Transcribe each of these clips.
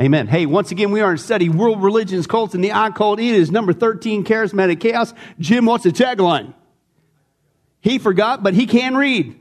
Amen. Hey, once again, we are in study world religions, cults, and the occult. It is number 13, charismatic chaos. Jim, what's the tagline? He forgot, but he can read.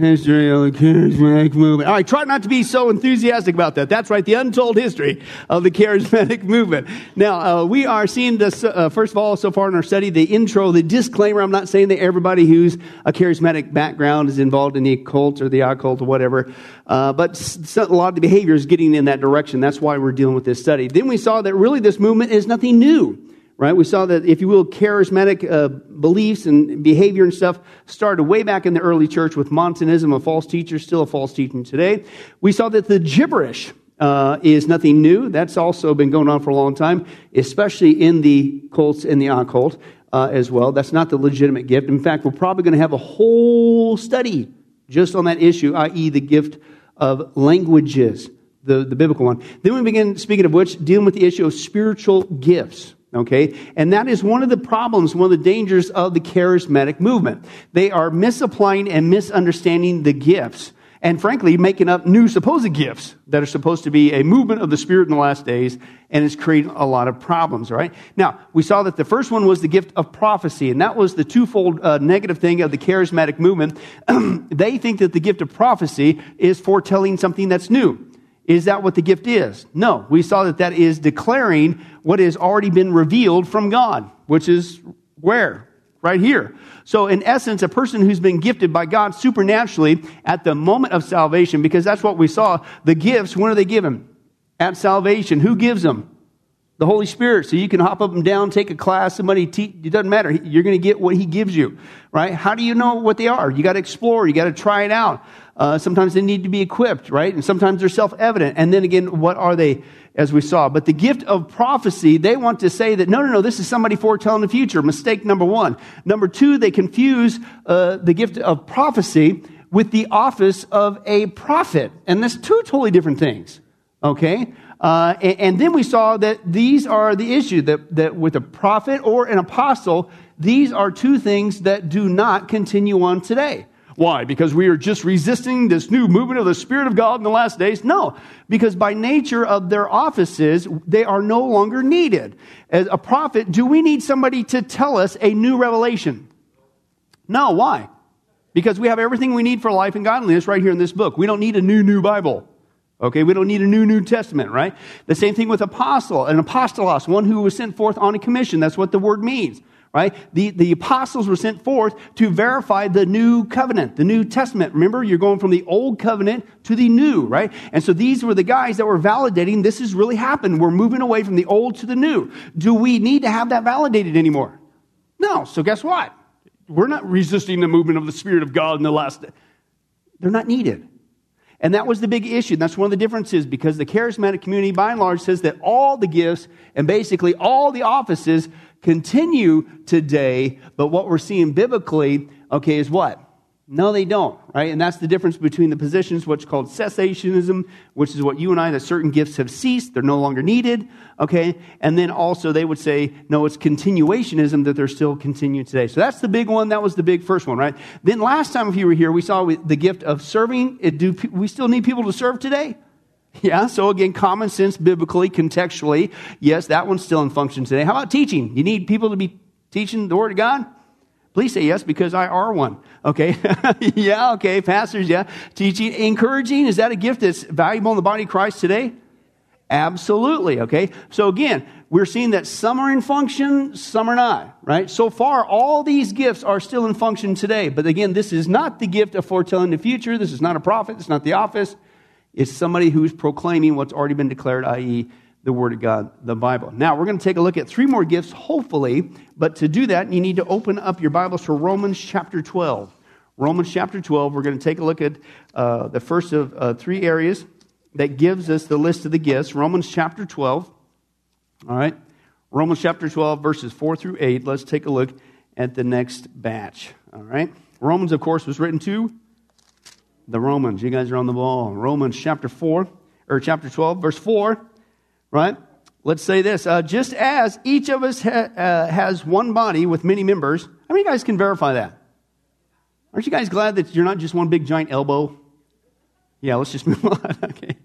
History of the charismatic movement. All right, try not to be so enthusiastic about that. That's right, the untold history of the charismatic movement. Now, uh, we are seeing this, uh, first of all, so far in our study, the intro, the disclaimer. I'm not saying that everybody who's a charismatic background is involved in the occult or the occult or whatever, uh, but a lot of the behavior is getting in that direction. That's why we're dealing with this study. Then we saw that really this movement is nothing new right? We saw that, if you will, charismatic uh, beliefs and behavior and stuff started way back in the early church with Montanism, a false teacher, still a false teaching today. We saw that the gibberish uh, is nothing new. That's also been going on for a long time, especially in the cults and the occult uh, as well. That's not the legitimate gift. In fact, we're probably going to have a whole study just on that issue, i.e., the gift of languages, the, the biblical one. Then we begin, speaking of which, dealing with the issue of spiritual gifts. Okay? And that is one of the problems, one of the dangers of the charismatic movement. They are misapplying and misunderstanding the gifts. And frankly, making up new supposed gifts that are supposed to be a movement of the Spirit in the last days, and it's creating a lot of problems, right? Now, we saw that the first one was the gift of prophecy, and that was the twofold uh, negative thing of the charismatic movement. they think that the gift of prophecy is foretelling something that's new. Is that what the gift is? No. We saw that that is declaring what has already been revealed from God, which is where? Right here. So, in essence, a person who's been gifted by God supernaturally at the moment of salvation, because that's what we saw. The gifts, when are they given? At salvation. Who gives them? The Holy Spirit. So you can hop up and down, take a class, somebody teach. It doesn't matter. You're going to get what He gives you, right? How do you know what they are? You got to explore. You got to try it out. Uh, sometimes they need to be equipped, right? And sometimes they're self evident. And then again, what are they, as we saw? But the gift of prophecy, they want to say that no, no, no, this is somebody foretelling the future. Mistake number one. Number two, they confuse uh, the gift of prophecy with the office of a prophet. And that's two totally different things, okay? Uh, and, and, then we saw that these are the issue that, that with a prophet or an apostle, these are two things that do not continue on today. Why? Because we are just resisting this new movement of the Spirit of God in the last days? No, because by nature of their offices, they are no longer needed. As a prophet, do we need somebody to tell us a new revelation? No, why? Because we have everything we need for life and godliness right here in this book. We don't need a new, new Bible. Okay, we don't need a new New Testament, right? The same thing with apostle, an apostolos, one who was sent forth on a commission. That's what the word means right? The, the apostles were sent forth to verify the new covenant, the New Testament. Remember, you're going from the old covenant to the new, right? And so these were the guys that were validating this has really happened. We're moving away from the old to the new. Do we need to have that validated anymore? No. So guess what? We're not resisting the movement of the Spirit of God in the last. They're not needed. And that was the big issue. That's one of the differences because the charismatic community, by and large, says that all the gifts and basically all the offices continue today, but what we're seeing biblically, okay, is what? No, they don't, right? And that's the difference between the positions, what's called cessationism, which is what you and I, that certain gifts have ceased, they're no longer needed, okay? And then also they would say, no, it's continuationism that they're still continuing today. So that's the big one. That was the big first one, right? Then last time if you were here, we saw the gift of serving. Do we still need people to serve today? Yeah, so again, common sense biblically, contextually, yes, that one's still in function today. How about teaching? You need people to be teaching the Word of God? Please say yes because I are one. Okay. yeah, okay. Pastors, yeah. Teaching, encouraging, is that a gift that's valuable in the body of Christ today? Absolutely. Okay. So again, we're seeing that some are in function, some are not, right? So far, all these gifts are still in function today. But again, this is not the gift of foretelling the future. This is not a prophet. It's not the office. It's somebody who's proclaiming what's already been declared, i.e., the Word of God, the Bible. Now, we're going to take a look at three more gifts, hopefully, but to do that, you need to open up your Bibles to Romans chapter 12. Romans chapter 12, we're going to take a look at uh, the first of uh, three areas that gives us the list of the gifts. Romans chapter 12. All right. Romans chapter 12, verses 4 through 8. Let's take a look at the next batch. All right. Romans, of course, was written to the Romans. You guys are on the ball. Romans chapter 4, or chapter 12, verse 4, right? Let's say this. Uh, just as each of us ha- uh, has one body with many members, how many guys can verify that? Aren't you guys glad that you're not just one big giant elbow? Yeah, let's just move on. okay.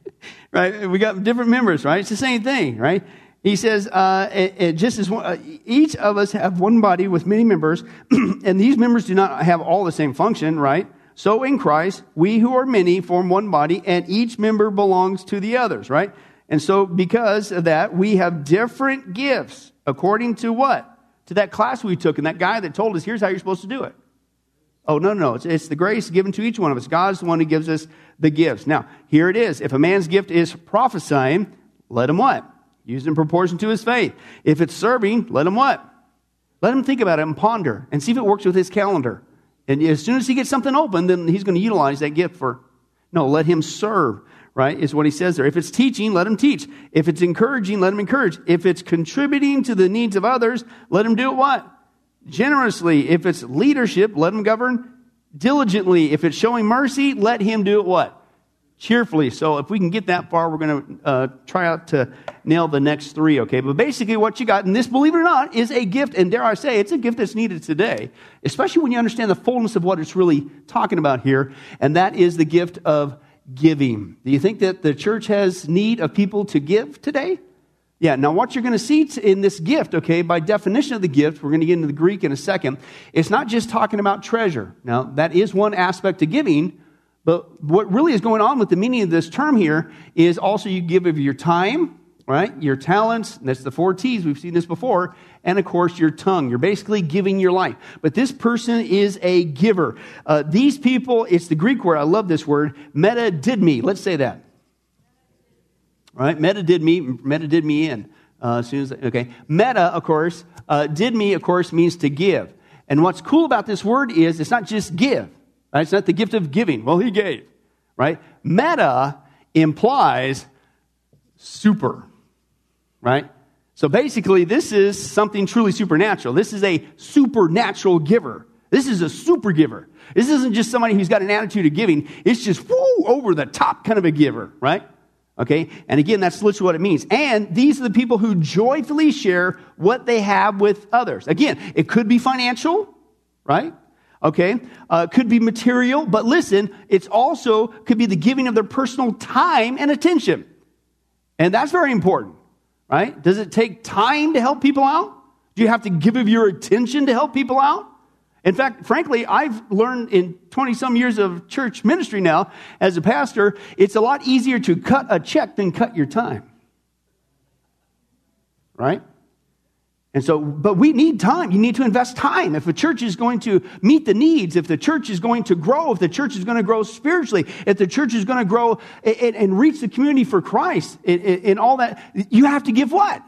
right? We got different members, right? It's the same thing, right? He says, uh, it, it just as one, uh, each of us have one body with many members, and these members do not have all the same function, right? So in Christ, we who are many form one body, and each member belongs to the others, right? And so because of that, we have different gifts according to what? To that class we took and that guy that told us, here's how you're supposed to do it. Oh, no, no, it's, it's the grace given to each one of us. God's the one who gives us the gifts. Now, here it is. If a man's gift is prophesying, let him what? Use in proportion to his faith. If it's serving, let him what? Let him think about it and ponder and see if it works with his calendar. And as soon as he gets something open, then he's going to utilize that gift for, no, let him serve, right? Is what he says there. If it's teaching, let him teach. If it's encouraging, let him encourage. If it's contributing to the needs of others, let him do it what? Generously. If it's leadership, let him govern diligently. If it's showing mercy, let him do it what? cheerfully. So if we can get that far, we're going to uh, try out to nail the next three, okay? But basically, what you got, and this, believe it or not, is a gift, and dare I say, it's a gift that's needed today, especially when you understand the fullness of what it's really talking about here, and that is the gift of giving. Do you think that the church has need of people to give today? Yeah, now what you're going to see in this gift, okay, by definition of the gift, we're going to get into the Greek in a second, it's not just talking about treasure. Now, that is one aspect of giving, but what really is going on with the meaning of this term here is also you give of your time, right? Your talents, that's the four T's, we've seen this before, and of course your tongue. You're basically giving your life. But this person is a giver. Uh, these people, it's the Greek word, I love this word, meta did me. Let's say that. Right? Meta did me, meta did me in. Uh, as soon as, okay. Meta, of course, uh, did me, of course, means to give. And what's cool about this word is it's not just give. Right? It's not the gift of giving. Well, he gave, right? Meta implies super, right? So basically, this is something truly supernatural. This is a supernatural giver. This is a super giver. This isn't just somebody who's got an attitude of giving. It's just whoo, over the top kind of a giver, right? Okay? And again, that's literally what it means. And these are the people who joyfully share what they have with others. Again, it could be financial, right? okay? Uh, could be material, but listen, it's also could be the giving of their personal time and attention. And that's very important, right? Does it take time to help people out? Do you have to give of your attention to help people out? In fact, frankly, I've learned in 20 some years of church ministry now as a pastor, it's a lot easier to cut a check than cut your time. Right? And so, but we need time. You need to invest time. If a church is going to meet the needs, if the church is going to grow, if the church is going to grow spiritually, if the church is going to grow and, reach the community for Christ and all that, you have to give what?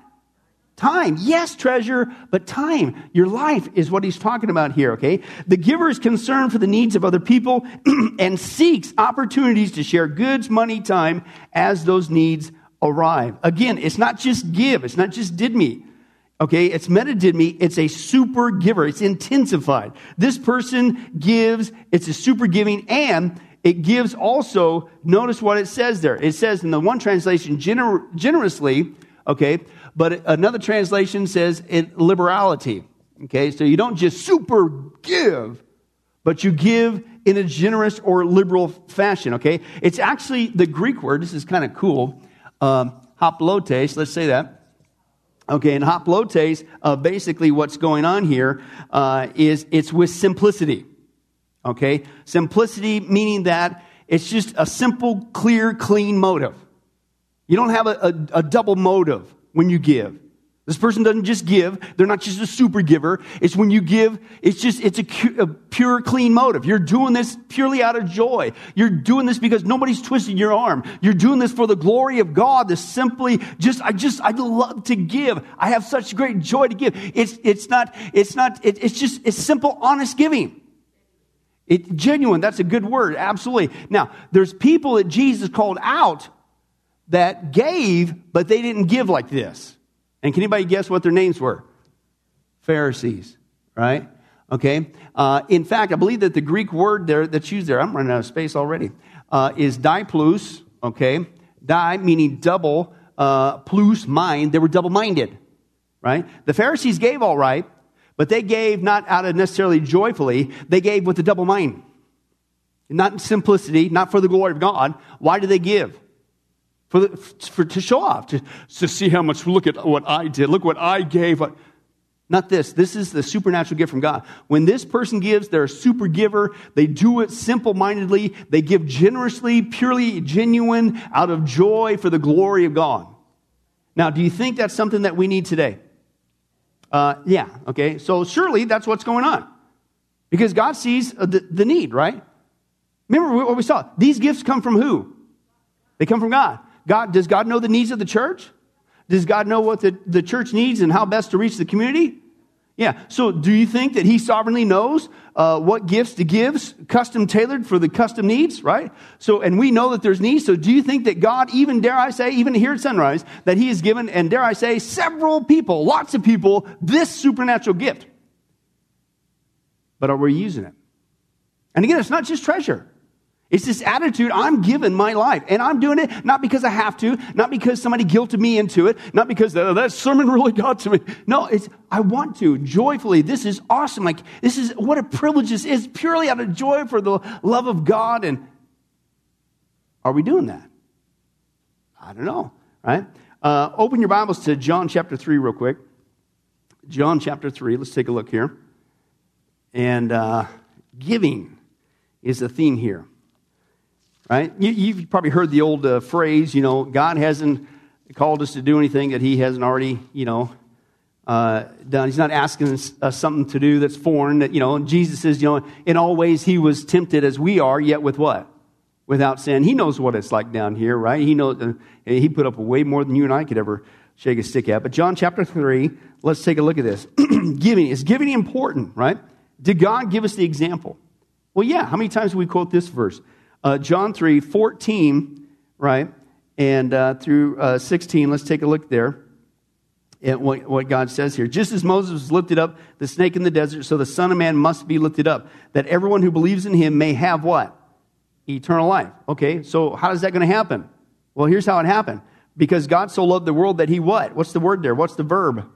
Time. Yes, treasure, but time. Your life is what he's talking about here, okay? The giver is concerned for the needs of other people and seeks opportunities to share goods, money, time as those needs arrive. Again, it's not just give, it's not just did me. Okay, it's metadidmi. It's a super giver. It's intensified. This person gives, it's a super giving, and it gives also, notice what it says there. It says in the one translation, gener- generously, okay, but another translation says in liberality. Okay, so you don't just super give, but you give in a generous or liberal fashion, okay? It's actually the Greek word, this is kind of cool, um, hoplotes, let's say that. Okay, and hoplotes, uh, basically what's going on here uh, is it's with simplicity. Okay, simplicity meaning that it's just a simple, clear, clean motive. You don't have a, a, a double motive when you give. This person doesn't just give. They're not just a super giver. It's when you give, it's just, it's a, a, pure, clean motive. You're doing this purely out of joy. You're doing this because nobody's twisting your arm. You're doing this for the glory of God. This simply just, I just, I love to give. I have such great joy to give. It's, it's not, it's not, it, it's just, it's simple, honest giving. It, genuine, that's a good word, absolutely. Now, there's people that Jesus called out that gave, but they didn't give like this. And can anybody guess what their names were? Pharisees, right? Okay. Uh, in fact, I believe that the Greek word there that's used there, I'm running out of space already, uh, is diplus, okay? Di meaning double, uh, plus mind. They were double minded, right? The Pharisees gave all right, but they gave not out of necessarily joyfully, they gave with a double mind. Not in simplicity, not for the glory of God. Why did they give? For, the, for to show off, to, to see how much, look at what I did, look what I gave. Not this. This is the supernatural gift from God. When this person gives, they're a super giver. They do it simple mindedly. They give generously, purely genuine, out of joy for the glory of God. Now, do you think that's something that we need today? Uh, yeah, okay. So surely that's what's going on. Because God sees uh, the, the need, right? Remember what we saw. These gifts come from who? They come from God. God, does God know the needs of the church? Does God know what the, the church needs and how best to reach the community? Yeah. So do you think that he sovereignly knows uh, what gifts to give, custom tailored for the custom needs, right? So, and we know that there's needs. So do you think that God, even dare I say, even here at Sunrise, that he has given, and dare I say, several people, lots of people, this supernatural gift? But are we using it? And again, it's not just treasure. It's this attitude, I'm giving my life. And I'm doing it not because I have to, not because somebody guilted me into it, not because oh, that sermon really got to me. No, it's, I want to joyfully. This is awesome. Like, this is what a privilege this is, purely out of joy for the love of God. And are we doing that? I don't know, right? Uh, open your Bibles to John chapter 3 real quick. John chapter 3. Let's take a look here. And uh, giving is the theme here right? You, have probably heard the old uh, phrase, you know, God hasn't called us to do anything that He hasn't already, you know, uh, done. He's not asking us uh, something to do that's foreign. That you know, Jesus says, you know, in all ways He was tempted as we are, yet with what? Without sin. He knows what it's like down here, right? He knows uh, He put up way more than you and I could ever shake a stick at. But John chapter three, let's take a look at this. giving is giving important, right? Did God give us the example? Well, yeah. How many times do we quote this verse? Uh, John 3 14, right? And uh, through uh, 16, let's take a look there at what, what God says here. Just as Moses lifted up the snake in the desert, so the Son of Man must be lifted up, that everyone who believes in him may have what? Eternal life. Okay, so how is that going to happen? Well, here's how it happened. Because God so loved the world that he what? What's the word there? What's the verb?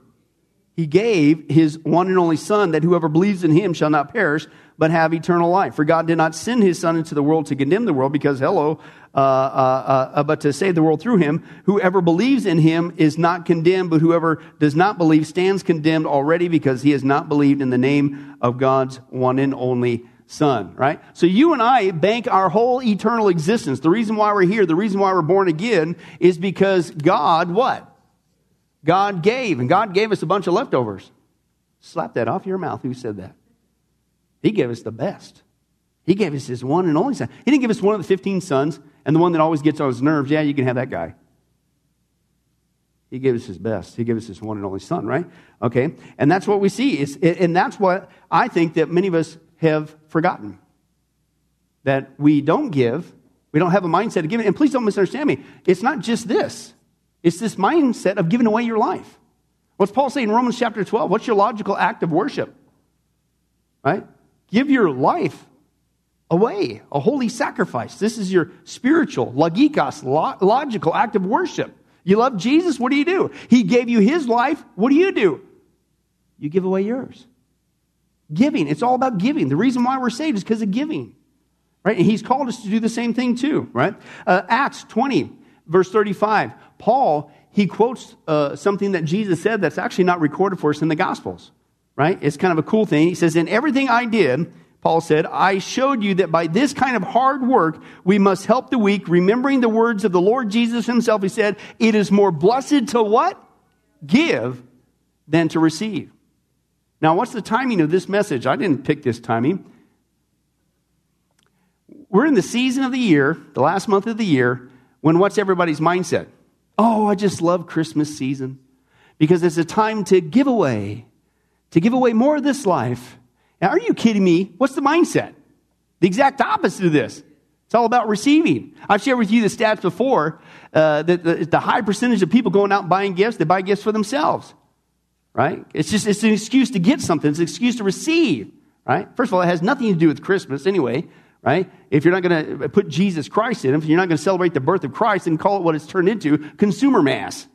He gave his one and only Son that whoever believes in him shall not perish, but have eternal life. For God did not send his Son into the world to condemn the world, because, hello, uh, uh, uh, but to save the world through him. Whoever believes in him is not condemned, but whoever does not believe stands condemned already because he has not believed in the name of God's one and only Son, right? So you and I bank our whole eternal existence. The reason why we're here, the reason why we're born again is because God, what? God gave, and God gave us a bunch of leftovers. Slap that off your mouth. Who said that? He gave us the best. He gave us his one and only son. He didn't give us one of the 15 sons and the one that always gets on his nerves. Yeah, you can have that guy. He gave us his best. He gave us his one and only son, right? Okay. And that's what we see. It's, and that's what I think that many of us have forgotten. That we don't give. We don't have a mindset of giving. And please don't misunderstand me. It's not just this. It's this mindset of giving away your life. What's Paul saying in Romans chapter 12? What's your logical act of worship? Right? Give your life away, a holy sacrifice. This is your spiritual, logikos, logical act of worship. You love Jesus, what do you do? He gave you his life, what do you do? You give away yours. Giving, it's all about giving. The reason why we're saved is because of giving. Right? And he's called us to do the same thing too, right? Uh, Acts 20, verse 35. Paul, he quotes uh, something that Jesus said that's actually not recorded for us in the Gospels right? It's kind of a cool thing. He says, In everything I did, Paul said, I showed you that by this kind of hard work, we must help the weak, remembering the words of the Lord Jesus himself. He said, It is more blessed to what? Give than to receive. Now, what's the timing of this message? I didn't pick this timing. We're in the season of the year, the last month of the year, when what's everybody's mindset? Oh, I just love Christmas season because it's a time to give away to give away more of this life. Now, are you kidding me? What's the mindset? The exact opposite of this. It's all about receiving. I've shared with you the stats before uh, that the, the, high percentage of people going out buying gifts, they buy gifts for themselves, right? It's just it's an excuse to get something. It's an excuse to receive, right? First of all, it has nothing to do with Christmas anyway, right? If you're not going to put Jesus Christ in if you're not going to celebrate the birth of Christ and call it what it's turned into, consumer mass,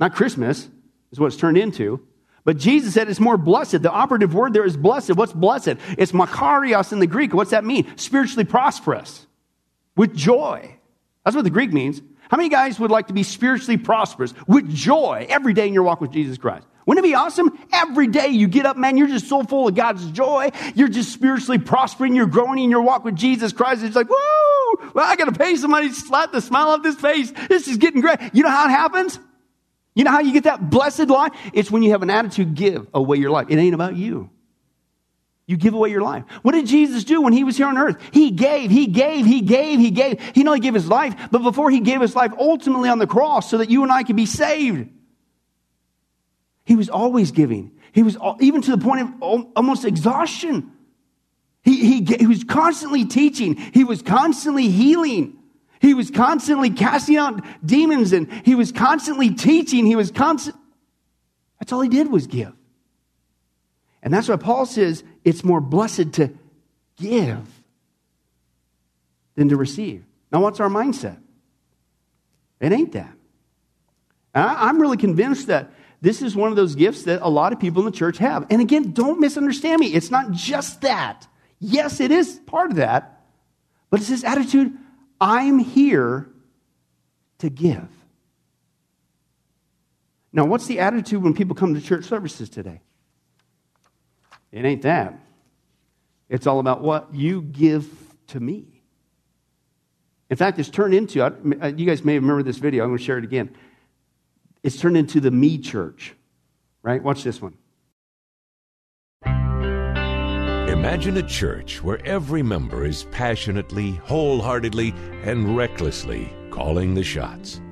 not Christmas is what it's turned into. But Jesus said it's more blessed. The operative word there is blessed. What's blessed? It's makarios in the Greek. What's that mean? Spiritually prosperous, with joy. That's what the Greek means. How many guys would like to be spiritually prosperous with joy every day in your walk with Jesus Christ? Wouldn't it be awesome? Every day you get up, man, you're just so full of God's joy. You're just spiritually prospering. You're growing in your walk with Jesus Christ. It's like, woo! Well, I got to pay somebody to slap the smile off this face. This is getting great. You know how it happens? You know how you get that blessed life? It's when you have an attitude, give away your life. It ain't about you. You give away your life. What did Jesus do when he was here on earth? He gave, he gave, he gave, he gave. He not only gave his life, but before he gave his life ultimately on the cross so that you and I could be saved. He was always giving. He was even to the point of almost exhaustion. He, he, he was constantly teaching. He was constantly healing. He was constantly casting out demons and he was constantly teaching. He was constant. That's all he did was give. And that's why Paul says it's more blessed to give than to receive. Now, what's our mindset? It ain't that. I'm really convinced that this is one of those gifts that a lot of people in the church have. And again, don't misunderstand me. It's not just that. Yes, it is part of that. But it's this attitude I'm here to give. Now, what's the attitude when people come to church services today? It ain't that. It's all about what you give to me. In fact, it's turned into, you guys may remember this video, I'm going to share it again. It's turned into the me church, right? Watch this one. Imagine a church where every member is passionately, wholeheartedly, and recklessly calling the shots.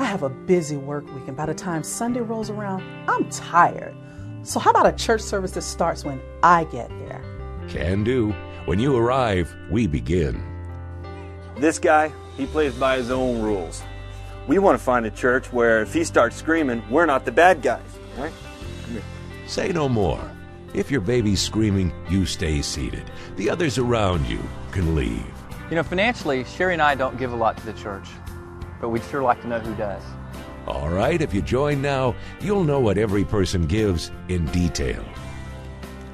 I have a busy work week, and by the time Sunday rolls around, I'm tired. So, how about a church service that starts when I get there? Can do. When you arrive, we begin. This guy, he plays by his own rules. We want to find a church where if he starts screaming, we're not the bad guys, right? Say no more. If your baby's screaming, you stay seated. The others around you can leave. You know, financially, Sherry and I don't give a lot to the church, but we'd sure like to know who does. All right, if you join now, you'll know what every person gives in detail.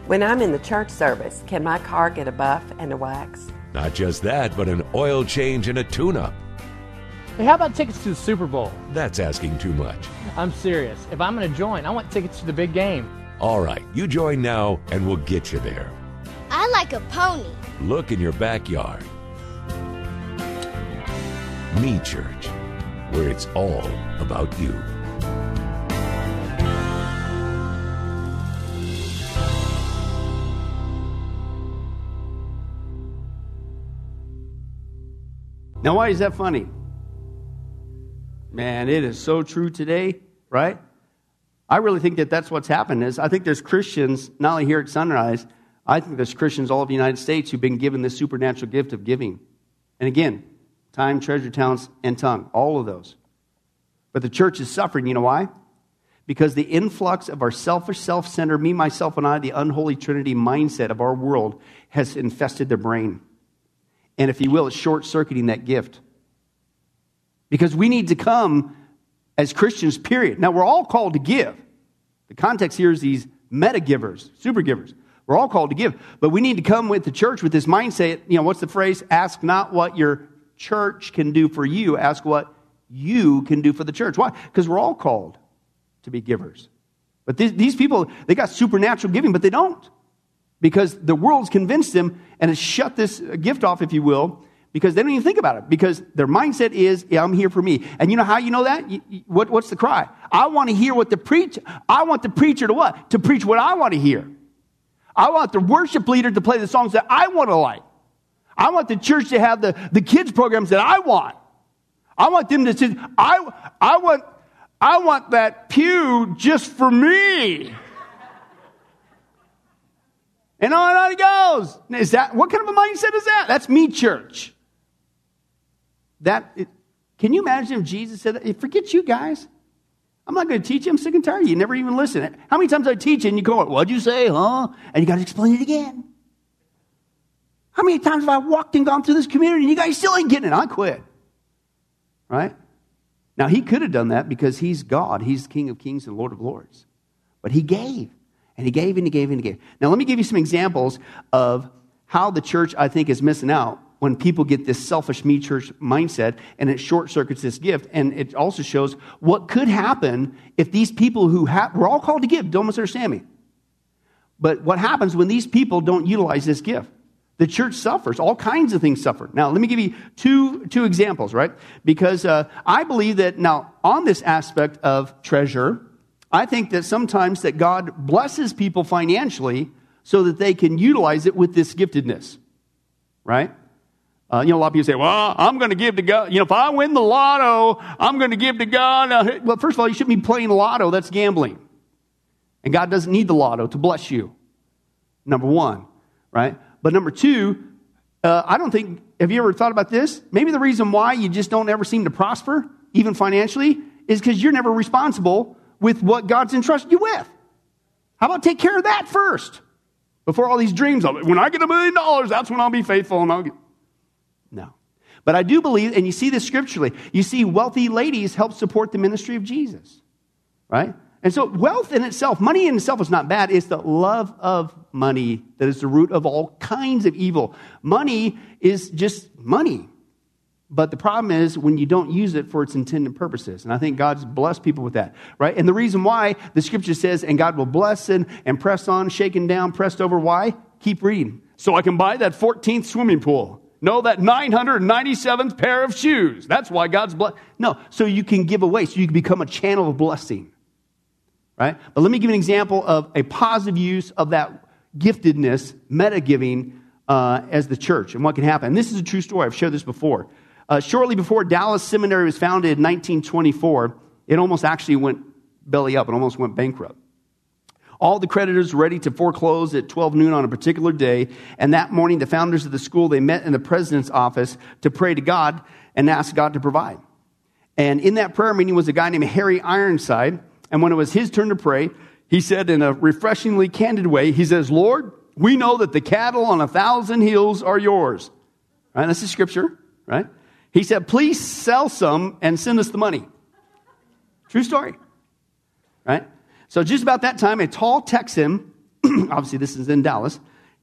When I'm in the church service, can my car get a buff and a wax? Not just that, but an oil change and a tune up. Hey, how about tickets to the Super Bowl? That's asking too much. I'm serious. If I'm going to join, I want tickets to the big game. All right, you join now and we'll get you there. I like a pony. Look in your backyard. Me Church, where it's all about you. Now, why is that funny? Man, it is so true today, right? I really think that that's what's happened is I think there's Christians, not only here at Sunrise, I think there's Christians all over the United States who've been given this supernatural gift of giving. And again, time, treasure, talents, and tongue, all of those. But the church is suffering. You know why? Because the influx of our selfish, self centered, me, myself, and I, the unholy trinity mindset of our world has infested their brain. And if you will, it's short circuiting that gift. Because we need to come as Christians, period. Now, we're all called to give. The context here is these meta givers, super givers. We're all called to give. But we need to come with the church with this mindset. You know, what's the phrase? Ask not what your church can do for you, ask what you can do for the church. Why? Because we're all called to be givers. But these, these people, they got supernatural giving, but they don't. Because the world's convinced them and has shut this gift off, if you will, because they don't even think about it. Because their mindset is yeah, i'm here for me. And you know how you know that? You, you, what, what's the cry? I want to hear what the preacher i want the preacher to what? To preach what i want to hear. I want the worship leader to play the songs that i want to like. I want the church to have the, the kids programs that i want. I want them to say i, I want i want that pew just for me. And on and on it goes. Is that what kind of a mindset is that? That's me, church. That, it, can you imagine if Jesus said that? Forget you guys. I'm not going to teach you. I'm sick and tired. You never even listen. How many times I teach you and you go, what'd you say, huh? And you got to explain it again. How many times have I walked and gone through this community and you guys still ain't getting it? I quit. Right? Now, he could have done that because he's God. He's King of kings and Lord of lords. But he gave, and he gave, and he gave, and he gave. Now, let me give you some examples of how the church, I think, is missing out when people get this selfish me church mindset and it short circuits this gift. And it also shows what could happen if these people who have, we're all called to give, don't misunderstand me. But what happens when these people don't utilize this gift? The church suffers. All kinds of things suffer. Now, let me give you two, two examples, right? Because uh, I believe that now, on this aspect of treasure, I think that sometimes that God blesses people financially so that they can utilize it with this giftedness, right? Uh, you know, a lot of people say, well, I'm going to give to God. You know, if I win the lotto, I'm going to give to God. Uh, well, first of all, you shouldn't be playing lotto. That's gambling. And God doesn't need the lotto to bless you. Number one, right? But number two, uh, I don't think, have you ever thought about this? Maybe the reason why you just don't ever seem to prosper, even financially, is because you're never responsible with what God's entrusted you with. How about take care of that first before all these dreams of it? When I get a million dollars, that's when I'll be faithful and I'll get. But I do believe, and you see this scripturally, you see wealthy ladies help support the ministry of Jesus, right? And so, wealth in itself, money in itself is not bad. It's the love of money that is the root of all kinds of evil. Money is just money. But the problem is when you don't use it for its intended purposes. And I think God's blessed people with that, right? And the reason why the scripture says, and God will bless and, and press on, shaken down, pressed over. Why? Keep reading. So I can buy that 14th swimming pool. No, that 997th pair of shoes. That's why God's blessed. No, so you can give away, so you can become a channel of blessing, right? But let me give an example of a positive use of that giftedness, meta giving, uh, as the church and what can happen. And this is a true story. I've shared this before. Uh, shortly before Dallas Seminary was founded in 1924, it almost actually went belly up. It almost went bankrupt. All the creditors ready to foreclose at 12 noon on a particular day. And that morning, the founders of the school, they met in the president's office to pray to God and ask God to provide. And in that prayer meeting was a guy named Harry Ironside. And when it was his turn to pray, he said in a refreshingly candid way, he says, Lord, we know that the cattle on a thousand hills are yours. Right? That's the scripture, right? He said, please sell some and send us the money. True story. Right? So just about that time, a tall Texan, obviously this is in Dallas,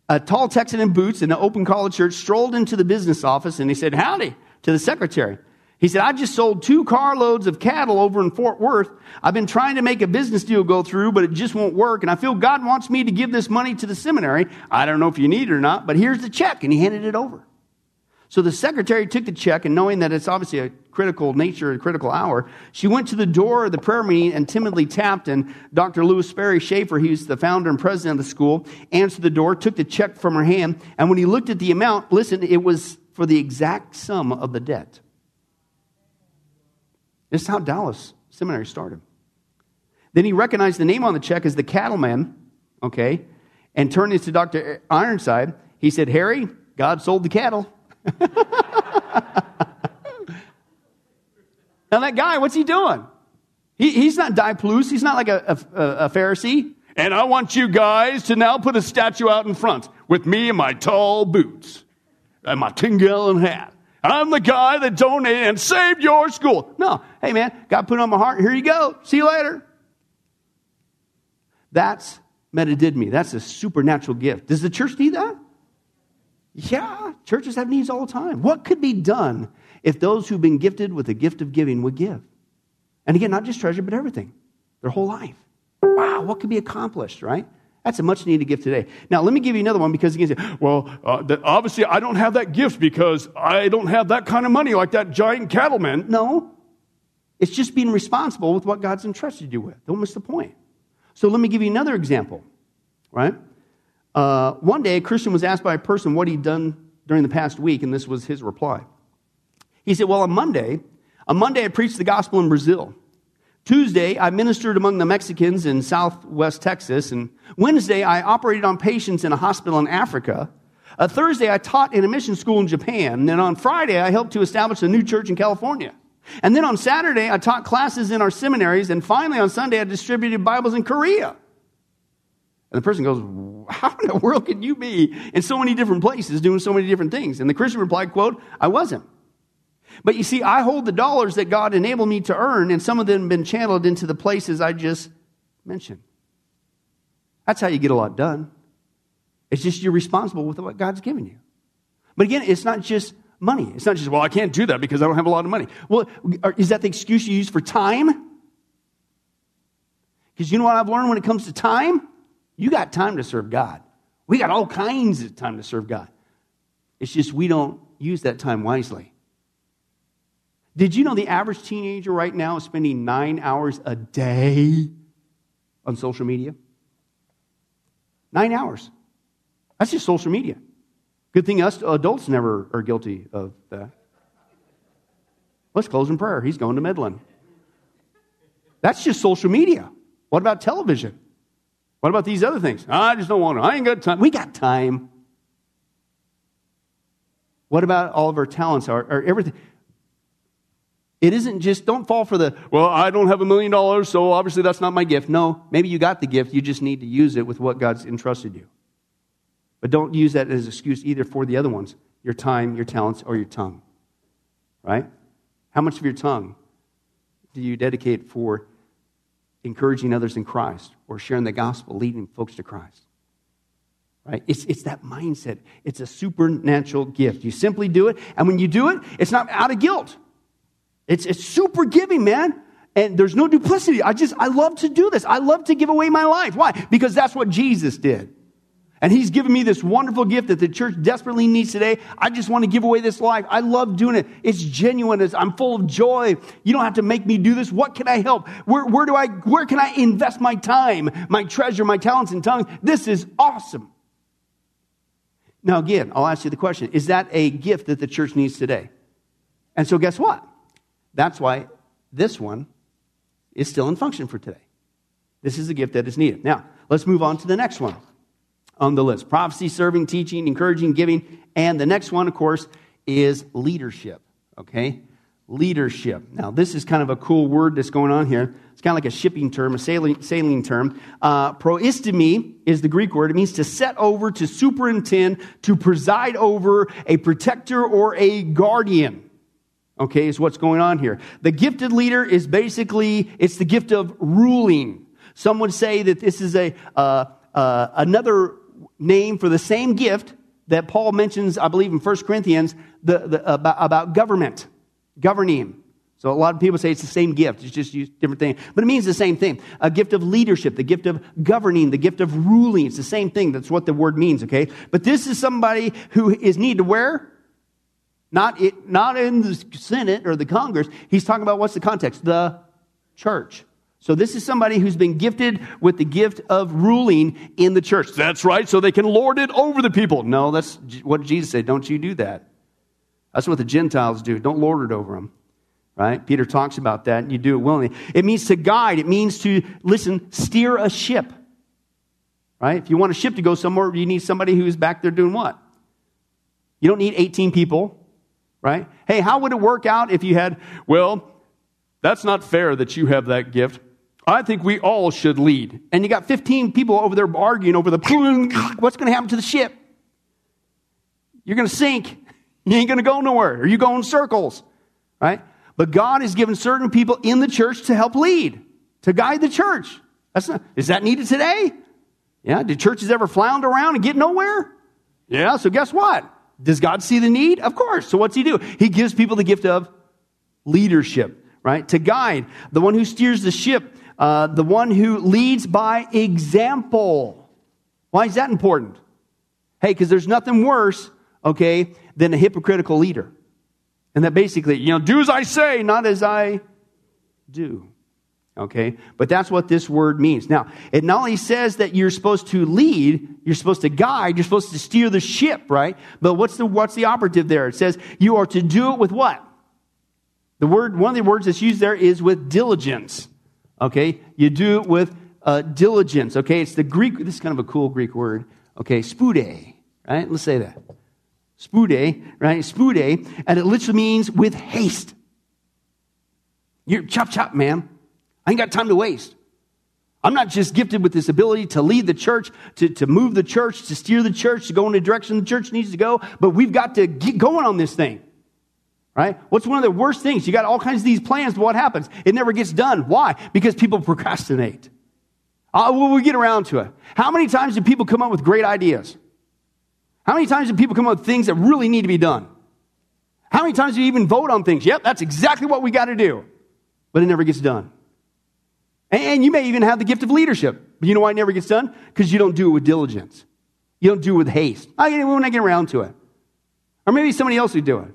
a tall Texan in boots in an open collar church strolled into the business office and he said, howdy, to the secretary. He said, I just sold two carloads of cattle over in Fort Worth. I've been trying to make a business deal go through, but it just won't work. And I feel God wants me to give this money to the seminary. I don't know if you need it or not, but here's the check. And he handed it over. So the secretary took the check, and knowing that it's obviously a critical nature, a critical hour, she went to the door of the prayer meeting and timidly tapped. And Dr. Lewis Sperry Chafer, he's the founder and president of the school, answered the door, took the check from her hand, and when he looked at the amount, listen, it was for the exact sum of the debt. This is how Dallas Seminary started. Then he recognized the name on the check as the cattleman, okay, and turned to Dr. Ironside. He said, Harry, God sold the cattle. now, that guy, what's he doing? He, he's not Diplus. He's not like a, a, a Pharisee. And I want you guys to now put a statue out in front with me and my tall boots and my 10 gallon hat. I'm the guy that donated and saved your school. No, hey man, God put it on my heart. Here you go. See you later. That's me. That's a supernatural gift. Does the church need that? Yeah, churches have needs all the time. What could be done if those who've been gifted with the gift of giving would give? And again, not just treasure, but everything, their whole life. Wow, what could be accomplished, right? That's a much needed gift today. Now, let me give you another one because you can say, well, uh, obviously I don't have that gift because I don't have that kind of money like that giant cattleman. No, it's just being responsible with what God's entrusted you with. Don't miss the point. So let me give you another example, right? Uh, one day, a Christian was asked by a person what he'd done during the past week, and this was his reply. He said, Well, on Monday, on Monday, I preached the gospel in Brazil. Tuesday, I ministered among the Mexicans in southwest Texas. And Wednesday, I operated on patients in a hospital in Africa. Uh, Thursday, I taught in a mission school in Japan. And then on Friday, I helped to establish a new church in California. And then on Saturday, I taught classes in our seminaries. And finally, on Sunday, I distributed Bibles in Korea. And the person goes, How in the world can you be in so many different places doing so many different things? And the Christian replied, quote, I wasn't. But you see, I hold the dollars that God enabled me to earn, and some of them have been channeled into the places I just mentioned. That's how you get a lot done. It's just you're responsible with what God's given you. But again, it's not just money. It's not just, well, I can't do that because I don't have a lot of money. Well, is that the excuse you use for time? Because you know what I've learned when it comes to time? You got time to serve God. We got all kinds of time to serve God. It's just we don't use that time wisely. Did you know the average teenager right now is spending nine hours a day on social media? Nine hours. That's just social media. Good thing us adults never are guilty of that. Let's close in prayer. He's going to Midland. That's just social media. What about television? What about these other things? I just don't want to. I ain't got time. We got time. What about all of our talents, our, our everything? It isn't just, don't fall for the, well, I don't have a million dollars, so obviously that's not my gift. No, maybe you got the gift, you just need to use it with what God's entrusted you. But don't use that as an excuse either for the other ones your time, your talents, or your tongue. Right? How much of your tongue do you dedicate for encouraging others in Christ or sharing the gospel, leading folks to Christ? Right? It's, it's that mindset. It's a supernatural gift. You simply do it, and when you do it, it's not out of guilt. It's, it's super giving, man. And there's no duplicity. I just, I love to do this. I love to give away my life. Why? Because that's what Jesus did. And he's given me this wonderful gift that the church desperately needs today. I just want to give away this life. I love doing it. It's genuine. It's, I'm full of joy. You don't have to make me do this. What can I help? Where, where do I, where can I invest my time, my treasure, my talents and tongues? This is awesome. Now, again, I'll ask you the question Is that a gift that the church needs today? And so, guess what? That's why this one is still in function for today. This is a gift that is needed. Now, let's move on to the next one on the list prophecy, serving, teaching, encouraging, giving. And the next one, of course, is leadership. Okay? Leadership. Now, this is kind of a cool word that's going on here. It's kind of like a shipping term, a sailing, sailing term. Uh, proistemi is the Greek word. It means to set over, to superintend, to preside over, a protector or a guardian. Okay, is what's going on here. The gifted leader is basically, it's the gift of ruling. Some would say that this is a, uh, uh, another name for the same gift that Paul mentions, I believe, in 1 Corinthians the, the, about, about government, governing. So a lot of people say it's the same gift. It's just used different thing. But it means the same thing. A gift of leadership, the gift of governing, the gift of ruling. It's the same thing. That's what the word means, okay? But this is somebody who is needed to where? Not, it, not in the Senate or the Congress. He's talking about what's the context? The church. So this is somebody who's been gifted with the gift of ruling in the church. That's right, so they can lord it over the people. No, that's what Jesus said. Don't you do that. That's what the Gentiles do. Don't lord it over them. Right? Peter talks about that, and you do it willingly. It means to guide. It means to, listen, steer a ship. Right? If you want a ship to go somewhere, you need somebody who's back there doing what? You don't need 18 people. Right? Hey, how would it work out if you had, well, that's not fair that you have that gift. I think we all should lead. And you got 15 people over there arguing over the what's going to happen to the ship? You're going to sink. You ain't going to go nowhere. Or you go in circles, right? But God has given certain people in the church to help lead, to guide the church. That's not, is that needed today? Yeah. Did churches ever flounder around and get nowhere? Yeah. So guess what? Does God see the need? Of course. So what's he do? He gives people the gift of leadership, right? To guide. The one who steers the ship uh, the one who leads by example. Why is that important? Hey, because there's nothing worse, okay, than a hypocritical leader. And that basically, you know, do as I say, not as I do. Okay? But that's what this word means. Now, it not only says that you're supposed to lead, you're supposed to guide, you're supposed to steer the ship, right? But what's the, what's the operative there? It says you are to do it with what? The word, one of the words that's used there is with diligence. Okay? You do it with uh, diligence. Okay? It's the Greek, this is kind of a cool Greek word. Okay? Spude. Right? Let's say that. Spude, right? Spude. And it literally means with haste. You're chop chop, man. I ain't got time to waste. I'm not just gifted with this ability to lead the church, to, to move the church, to steer the church, to go in the direction the church needs to go, but we've got to get going on this thing. Right? What's one of the worst things? You got all kinds of these plans, but what happens? It never gets done. Why? Because people procrastinate. Uh, well, we get around to it. How many times do people come up with great ideas? How many times do people come up with things that really need to be done? How many times do you even vote on things? Yep, that's exactly what we got to do. But it never gets done. And you may even have the gift of leadership. But you know why it never gets done? Because you don't do it with diligence. You don't do it with haste. I when I get around to it. Or maybe somebody else would do it.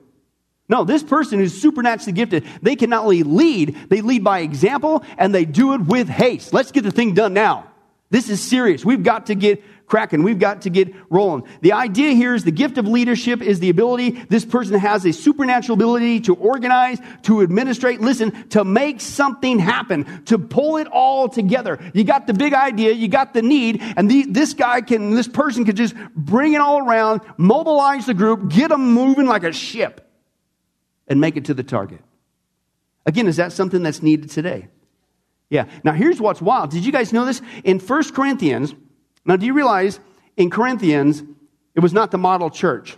No, this person who's supernaturally gifted, they can not only lead, they lead by example and they do it with haste. Let's get the thing done now. This is serious. We've got to get cracking. We've got to get rolling. The idea here is the gift of leadership is the ability, this person has a supernatural ability to organize, to administrate, listen, to make something happen, to pull it all together. You got the big idea, you got the need, and the, this guy can, this person can just bring it all around, mobilize the group, get them moving like a ship, and make it to the target. Again, is that something that's needed today? Yeah. Now here's what's wild. Did you guys know this? In 1 Corinthians, now, do you realize in Corinthians, it was not the model church?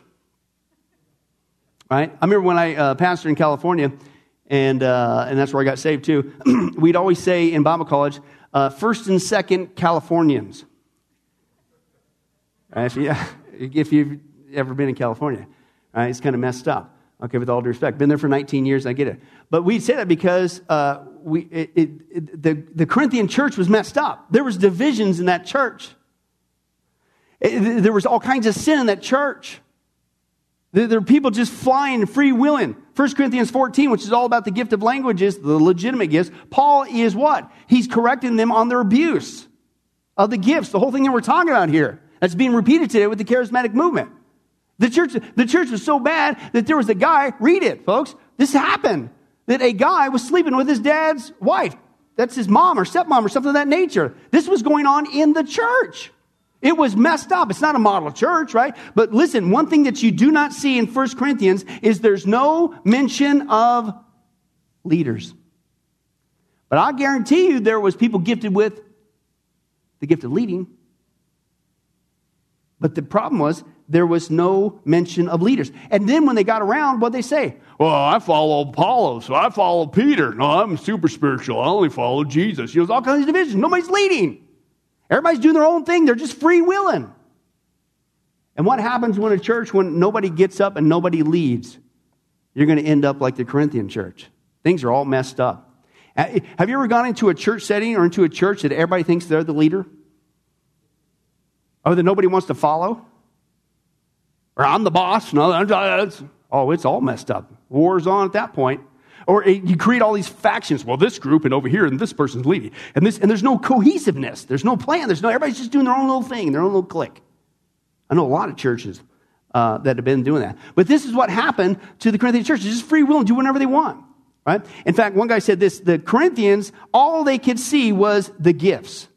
Right? I remember when I uh, pastored in California, and, uh, and that's where I got saved too. We'd always say in Bible college, uh, first and second Californians. Right? If, you, if you've ever been in California, right? it's kind of messed up. Okay, with all due respect. Been there for 19 years, I get it. But we'd say that because uh, we, it, it, it, the, the Corinthian church was messed up. There was divisions in that church. There was all kinds of sin in that church. There are people just flying, free willing. 1 Corinthians 14, which is all about the gift of languages, the legitimate gifts. Paul is what? He's correcting them on their abuse of the gifts, the whole thing that we're talking about here. That's being repeated today with the charismatic movement. The church, the church was so bad that there was a guy, read it, folks. This happened. That a guy was sleeping with his dad's wife. That's his mom or stepmom or something of that nature. This was going on in the church. It was messed up. It's not a model church, right? But listen, one thing that you do not see in 1 Corinthians is there's no mention of leaders. But I guarantee you there was people gifted with the gift of leading. But the problem was there was no mention of leaders. And then when they got around, what they say? Well, I follow Apollo, so I follow Peter. No, I'm super spiritual. I only follow Jesus. You know, all kinds of divisions. Nobody's leading. Everybody's doing their own thing, they're just free willing. And what happens when a church, when nobody gets up and nobody leads? You're going to end up like the Corinthian church. Things are all messed up. Uh, have you ever gone into a church setting or into a church that everybody thinks they're the leader? Or that nobody wants to follow? Or I'm the boss? No, oh, it's all messed up. War's on at that point. Or you create all these factions. Well, this group and over here, and this person's leading. And, this, and there's no cohesiveness. There's no plan. There's no, everybody's just doing their own little thing, their own little clique. I know a lot of churches uh, that have been doing that. But this is what happened to the Corinthian church. It's just free will and do whatever they want. Right? In fact, one guy said this the Corinthians, all they could see was the gifts.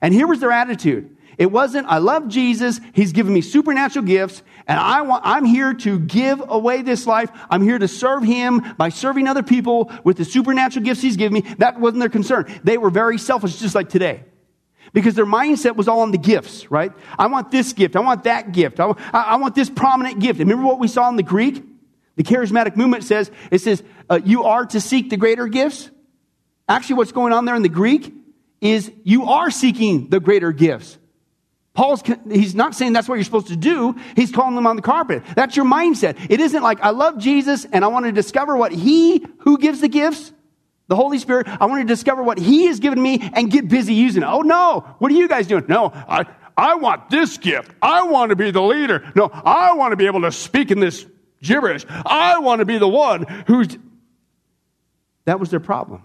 And here was their attitude it wasn't, I love Jesus, he's given me supernatural gifts, and I want, I'm here to give away this life. I'm here to serve him by serving other people with the supernatural gifts he's given me. That wasn't their concern. They were very selfish, just like today. Because their mindset was all on the gifts, right? I want this gift. I want that gift. I, I want this prominent gift. Remember what we saw in the Greek? The charismatic movement says, it says, uh, you are to seek the greater gifts. Actually, what's going on there in the Greek is you are seeking the greater gifts. Paul's, he's not saying that's what you're supposed to do. He's calling them on the carpet. That's your mindset. It isn't like, I love Jesus and I want to discover what he, who gives the gifts, the Holy Spirit, I want to discover what he has given me and get busy using it. Oh no, what are you guys doing? No, I, I want this gift. I want to be the leader. No, I want to be able to speak in this gibberish. I want to be the one who's, that was their problem.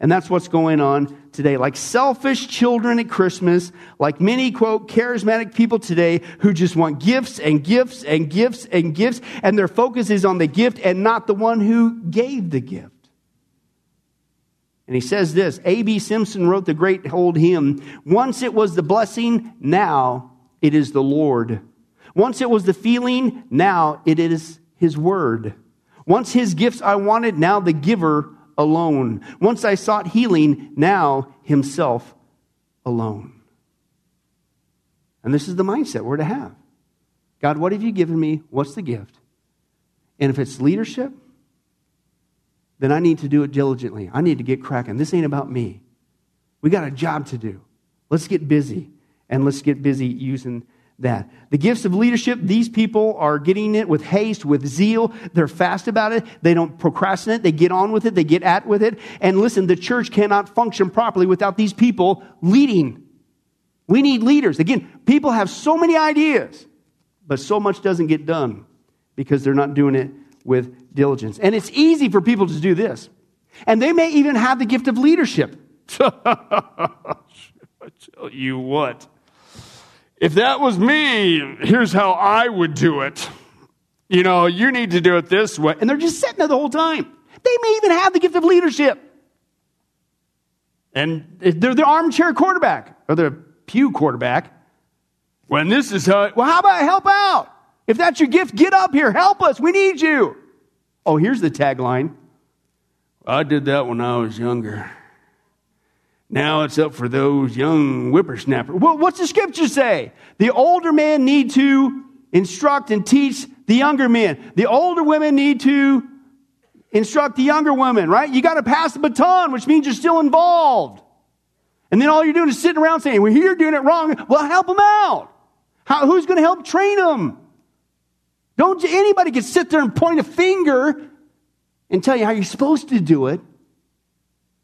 And that's what's going on today. Like selfish children at Christmas, like many, quote, charismatic people today who just want gifts and gifts and gifts and gifts, and their focus is on the gift and not the one who gave the gift. And he says this A.B. Simpson wrote the great old hymn Once it was the blessing, now it is the Lord. Once it was the feeling, now it is his word. Once his gifts I wanted, now the giver alone. Once I sought healing, now himself alone. And this is the mindset we're to have God, what have you given me? What's the gift? And if it's leadership, then I need to do it diligently. I need to get cracking. This ain't about me. We got a job to do. Let's get busy and let's get busy using that. The gifts of leadership, these people are getting it with haste, with zeal. They're fast about it. They don't procrastinate. They get on with it. They get at with it. And listen, the church cannot function properly without these people leading. We need leaders. Again, people have so many ideas, but so much doesn't get done because they're not doing it with diligence. And it's easy for people to do this. And they may even have the gift of leadership. I tell you what. If that was me, here's how I would do it. You know, you need to do it this way. And they're just sitting there the whole time. They may even have the gift of leadership. And they're the armchair quarterback or the pew quarterback. When this is how, well, how about help out? If that's your gift, get up here. Help us. We need you. Oh, here's the tagline I did that when I was younger. Now it's up for those young whippersnappers. Well, what's the scripture say? The older men need to instruct and teach the younger men. The older women need to instruct the younger women, right? You got to pass the baton, which means you're still involved. And then all you're doing is sitting around saying, well, you're doing it wrong. Well, help them out. How, who's going to help train them? Don't anybody can sit there and point a finger and tell you how you're supposed to do it.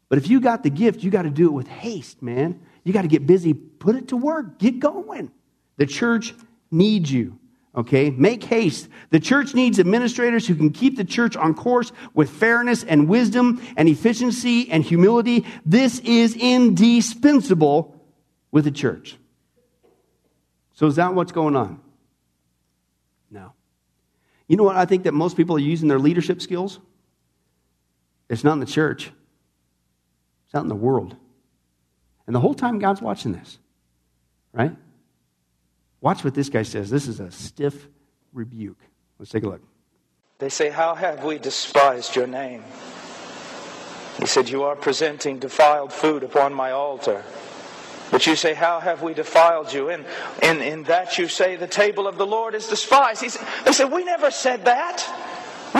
But if you got the gift, you got to do it with haste, man. You got to get busy, put it to work, get going. The church needs you. Okay, make haste. The church needs administrators who can keep the church on course with fairness and wisdom and efficiency and humility. This is indispensable with the church. So, is that what's going on? No. You know what? I think that most people are using their leadership skills. It's not in the church, out in the world. And the whole time God's watching this, right? Watch what this guy says. This is a stiff rebuke. Let's take a look. They say, How have we despised your name? He said, You are presenting defiled food upon my altar. But you say, How have we defiled you? And in, in that you say, The table of the Lord is despised. He said, they said, We never said that.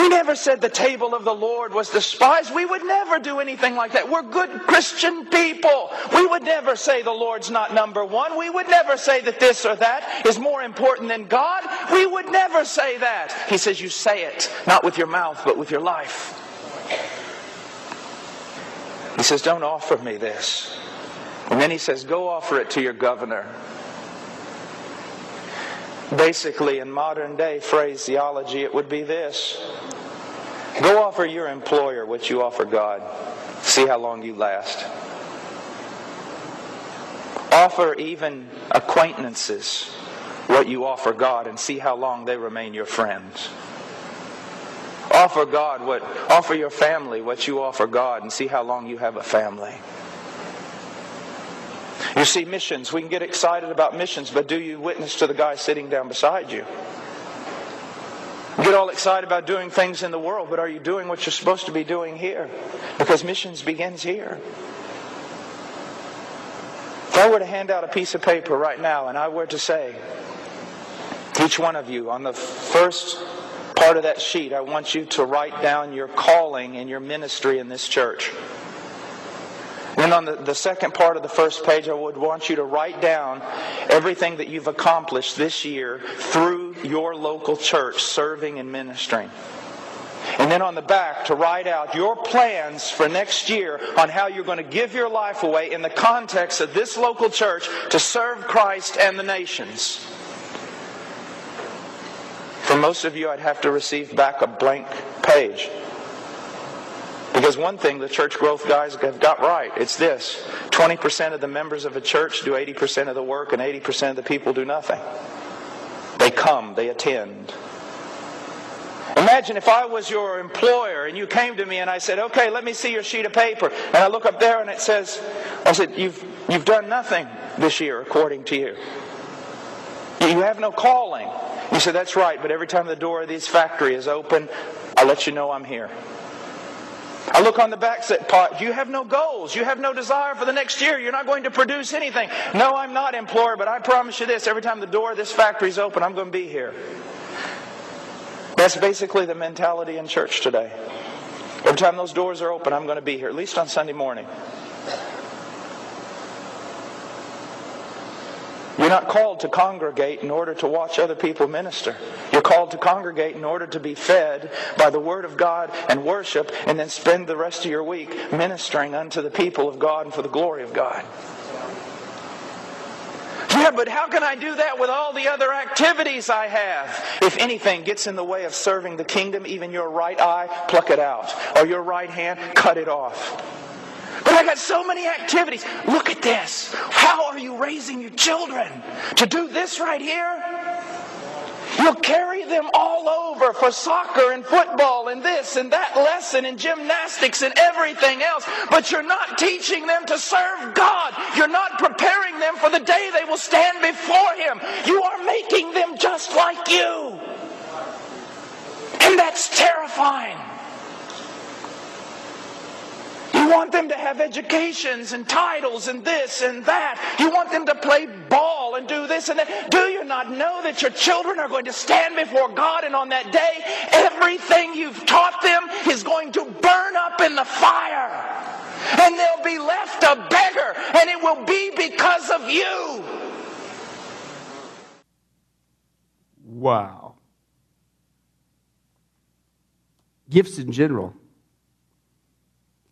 We never said the table of the Lord was despised. We would never do anything like that. We're good Christian people. We would never say the Lord's not number one. We would never say that this or that is more important than God. We would never say that. He says, You say it, not with your mouth, but with your life. He says, Don't offer me this. And then he says, Go offer it to your governor. Basically, in modern day phraseology, it would be this Go offer your employer what you offer God. See how long you last. Offer even acquaintances what you offer God and see how long they remain your friends. Offer God what offer your family what you offer God and see how long you have a family. You see, missions, we can get excited about missions, but do you witness to the guy sitting down beside you? Get all excited about doing things in the world, but are you doing what you're supposed to be doing here? Because missions begins here. If I were to hand out a piece of paper right now and I were to say, each one of you, on the first part of that sheet, I want you to write down your calling and your ministry in this church. Then on the, the second part of the first page, I would want you to write down everything that you've accomplished this year through your local church, serving and ministering. And then on the back to write out your plans for next year on how you're going to give your life away in the context of this local church to serve Christ and the nations. For most of you, I'd have to receive back a blank page. Because one thing the church growth guys have got right, it's this 20% of the members of a church do 80% of the work, and 80% of the people do nothing. They come, they attend. Imagine if I was your employer and you came to me and I said, okay, let me see your sheet of paper. And I look up there and it says, I said, you've, you've done nothing this year according to you. You have no calling. You said, that's right, but every time the door of this factory is open, I let you know I'm here. I look on the back part. You have no goals. You have no desire for the next year. You're not going to produce anything. No, I'm not employer, but I promise you this. Every time the door of this factory is open, I'm going to be here. That's basically the mentality in church today. Every time those doors are open, I'm going to be here, at least on Sunday morning. You're not called to congregate in order to watch other people minister. You're called to congregate in order to be fed by the Word of God and worship, and then spend the rest of your week ministering unto the people of God and for the glory of God. Yeah, but how can I do that with all the other activities I have? If anything gets in the way of serving the kingdom, even your right eye, pluck it out. Or your right hand, cut it off. I got so many activities. Look at this. How are you raising your children? To do this right here? You'll carry them all over for soccer and football and this and that lesson and gymnastics and everything else, but you're not teaching them to serve God. You're not preparing them for the day they will stand before Him. You are making them just like you. And that's terrifying. You want them to have educations and titles and this and that. You want them to play ball and do this and that. Do you not know that your children are going to stand before God and on that day, everything you've taught them is going to burn up in the fire? And they'll be left a beggar, and it will be because of you. Wow. Gifts in general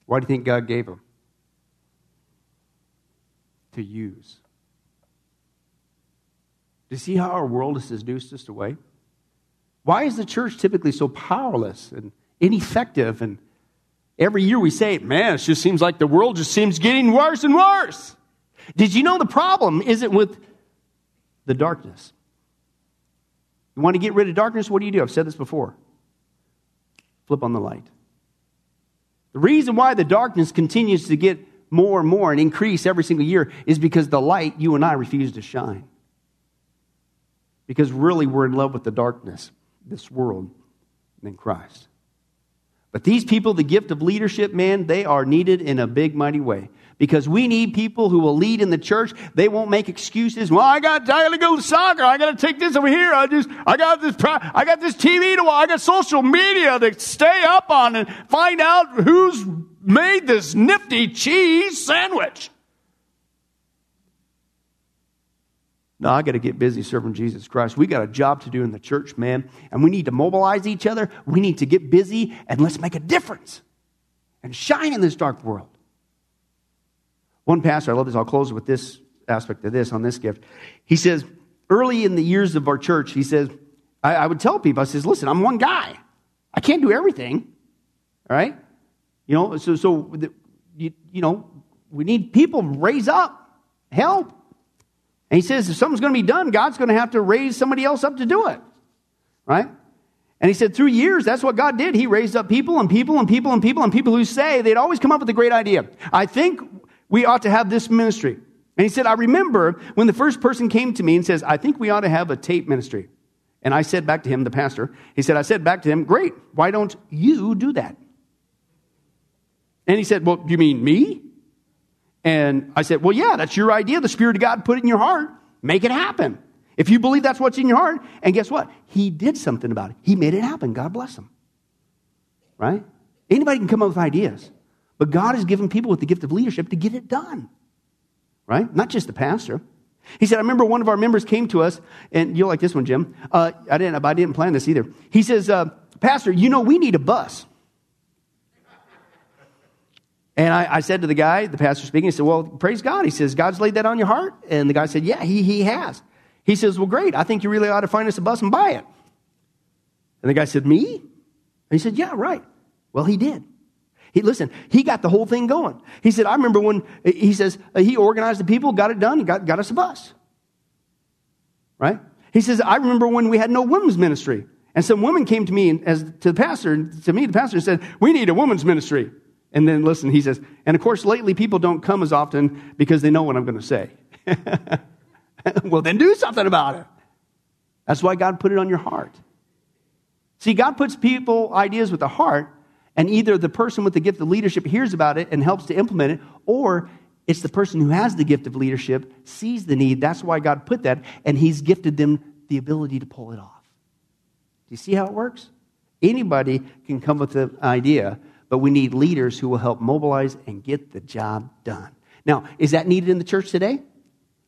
why do you think God gave them? To use. Do you see how our world has seduced us away? Why is the church typically so powerless and ineffective? And every year we say, man, it just seems like the world just seems getting worse and worse. Did you know the problem isn't with the darkness? You want to get rid of darkness? What do you do? I've said this before. Flip on the light. The reason why the darkness continues to get more and more and increase every single year is because the light, you and I, refuse to shine. Because really, we're in love with the darkness, this world, than Christ. But these people, the gift of leadership, man, they are needed in a big, mighty way. Because we need people who will lead in the church. They won't make excuses. Well, I got, I got to go to soccer. I got to take this over here. I just, I got this, I got this TV to watch. I got social media to stay up on and find out who's made this nifty cheese sandwich. No, I got to get busy serving Jesus Christ. We got a job to do in the church, man, and we need to mobilize each other. We need to get busy and let's make a difference and shine in this dark world. One pastor, I love this, I'll close with this aspect of this on this gift. He says, early in the years of our church, he says, I, I would tell people, I says, listen, I'm one guy. I can't do everything. All right? You know, so, so the, you, you know, we need people raise up, help. And he says, if something's going to be done, God's going to have to raise somebody else up to do it. Right? And he said, through years, that's what God did. He raised up people and people and people and people and people who say they'd always come up with a great idea. I think we ought to have this ministry. And he said, I remember when the first person came to me and says, I think we ought to have a tape ministry. And I said back to him, the pastor, he said, I said back to him, great, why don't you do that? And he said, well, you mean me? And I said, Well, yeah, that's your idea. The Spirit of God put it in your heart. Make it happen. If you believe that's what's in your heart, and guess what? He did something about it. He made it happen. God bless him. Right? Anybody can come up with ideas, but God has given people with the gift of leadership to get it done. Right? Not just the pastor. He said, I remember one of our members came to us, and you'll like this one, Jim. Uh, I, didn't, I didn't plan this either. He says, uh, Pastor, you know, we need a bus. And I, I, said to the guy, the pastor speaking, he said, Well, praise God. He says, God's laid that on your heart? And the guy said, Yeah, he, he has. He says, Well, great. I think you really ought to find us a bus and buy it. And the guy said, Me? And he said, Yeah, right. Well, he did. He, listen, he got the whole thing going. He said, I remember when, he says, uh, he organized the people, got it done, got, got us a bus. Right? He says, I remember when we had no women's ministry. And some women came to me and as to the pastor, to me, the pastor said, We need a women's ministry. And then listen, he says, and of course, lately people don't come as often because they know what I'm going to say. well, then do something about it. That's why God put it on your heart. See, God puts people ideas with the heart, and either the person with the gift of leadership hears about it and helps to implement it, or it's the person who has the gift of leadership sees the need. That's why God put that, and He's gifted them the ability to pull it off. Do you see how it works? Anybody can come with an idea, but we need leaders who will help mobilize and get the job done. Now, is that needed in the church today?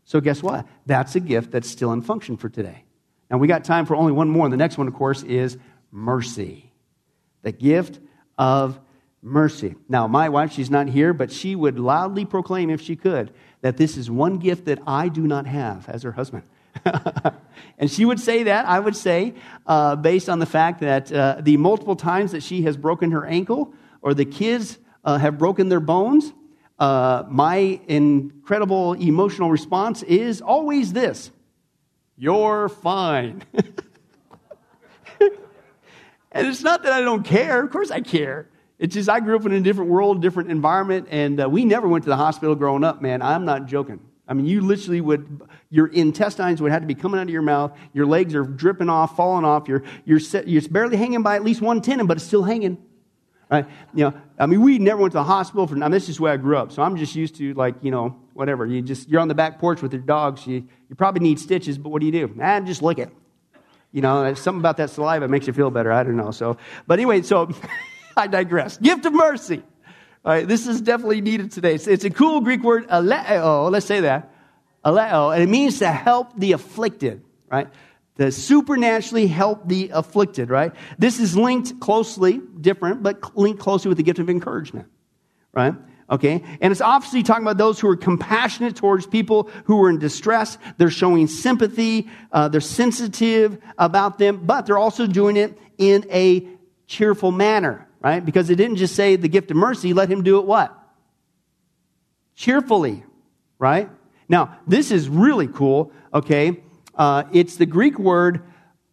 So, guess what? That's a gift that's still in function for today. Now, we got time for only one more. And the next one, of course, is mercy. The gift of mercy. Now, my wife, she's not here, but she would loudly proclaim, if she could, that this is one gift that I do not have as her husband. and she would say that, I would say, uh, based on the fact that uh, the multiple times that she has broken her ankle or the kids uh, have broken their bones, uh, my incredible emotional response is always this You're fine. and it's not that I don't care, of course I care. It's just I grew up in a different world, different environment, and uh, we never went to the hospital growing up, man. I'm not joking. I mean, you literally would, your intestines would have to be coming out of your mouth. Your legs are dripping off, falling off. You're, you're, set, you're barely hanging by at least one tendon, but it's still hanging. Right? You know, I mean, we never went to the hospital for, I mean, this is where I grew up. So I'm just used to, like, you know, whatever. You just, you're on the back porch with your dogs. You, you probably need stitches, but what do you do? Ah, just lick it. You know, something about that saliva makes you feel better. I don't know. So, but anyway, so I digress. Gift of mercy. All right, this is definitely needed today. It's, it's a cool Greek word, aleo. Let's say that. Aleo. And it means to help the afflicted, right? To supernaturally help the afflicted, right? This is linked closely, different, but linked closely with the gift of encouragement, right? Okay? And it's obviously talking about those who are compassionate towards people who are in distress. They're showing sympathy. Uh, they're sensitive about them, but they're also doing it in a cheerful manner, right? Because it didn't just say the gift of mercy, let him do it what? Cheerfully, right? Now, this is really cool, okay? Uh, it's the Greek word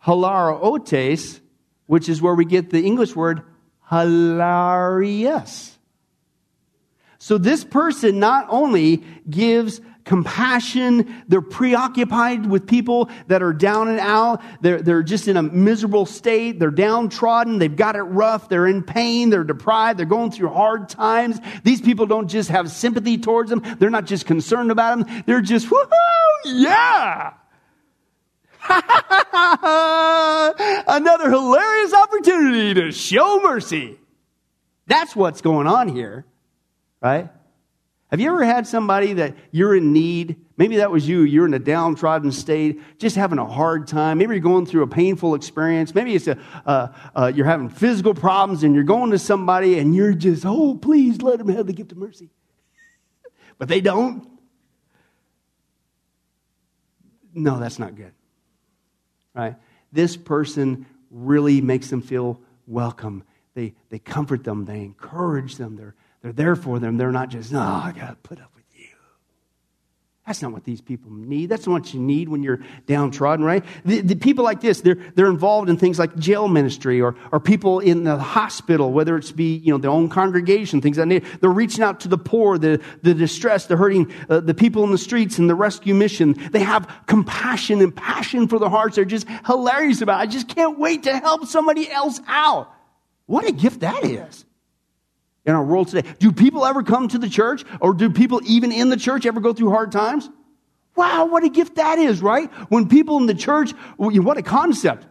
hilariotes, which is where we get the English word hilarious. So this person not only gives compassion. They're preoccupied with people that are down and out. They're, they're just in a miserable state. They're downtrodden. They've got it rough. They're in pain. They're deprived. They're going through hard times. These people don't just have sympathy towards them. They're not just concerned about them. They're just, woohoo, yeah. Another hilarious opportunity to show mercy. That's what's going on here, right? Have you ever had somebody that you're in need? Maybe that was you. You're in a downtrodden state, just having a hard time. Maybe you're going through a painful experience. Maybe it's a, uh, uh, you're having physical problems and you're going to somebody and you're just, oh, please let them have the gift of mercy. but they don't. No, that's not good. Right? This person really makes them feel welcome. They, they comfort them, they encourage them, they're, they're there for them. They're not just, oh, I got to put up with you. That's not what these people need. That's not what you need when you're downtrodden, right? The, the people like this, they're, they're involved in things like jail ministry or, or people in the hospital, whether it's be, you know, their own congregation, things like that. They're reaching out to the poor, the, the distressed, the hurting, uh, the people in the streets and the rescue mission. They have compassion and passion for their hearts. They're just hilarious about it. I just can't wait to help somebody else out. What a gift that is in our world today. Do people ever come to the church or do people even in the church ever go through hard times? Wow, what a gift that is, right? When people in the church, what a concept.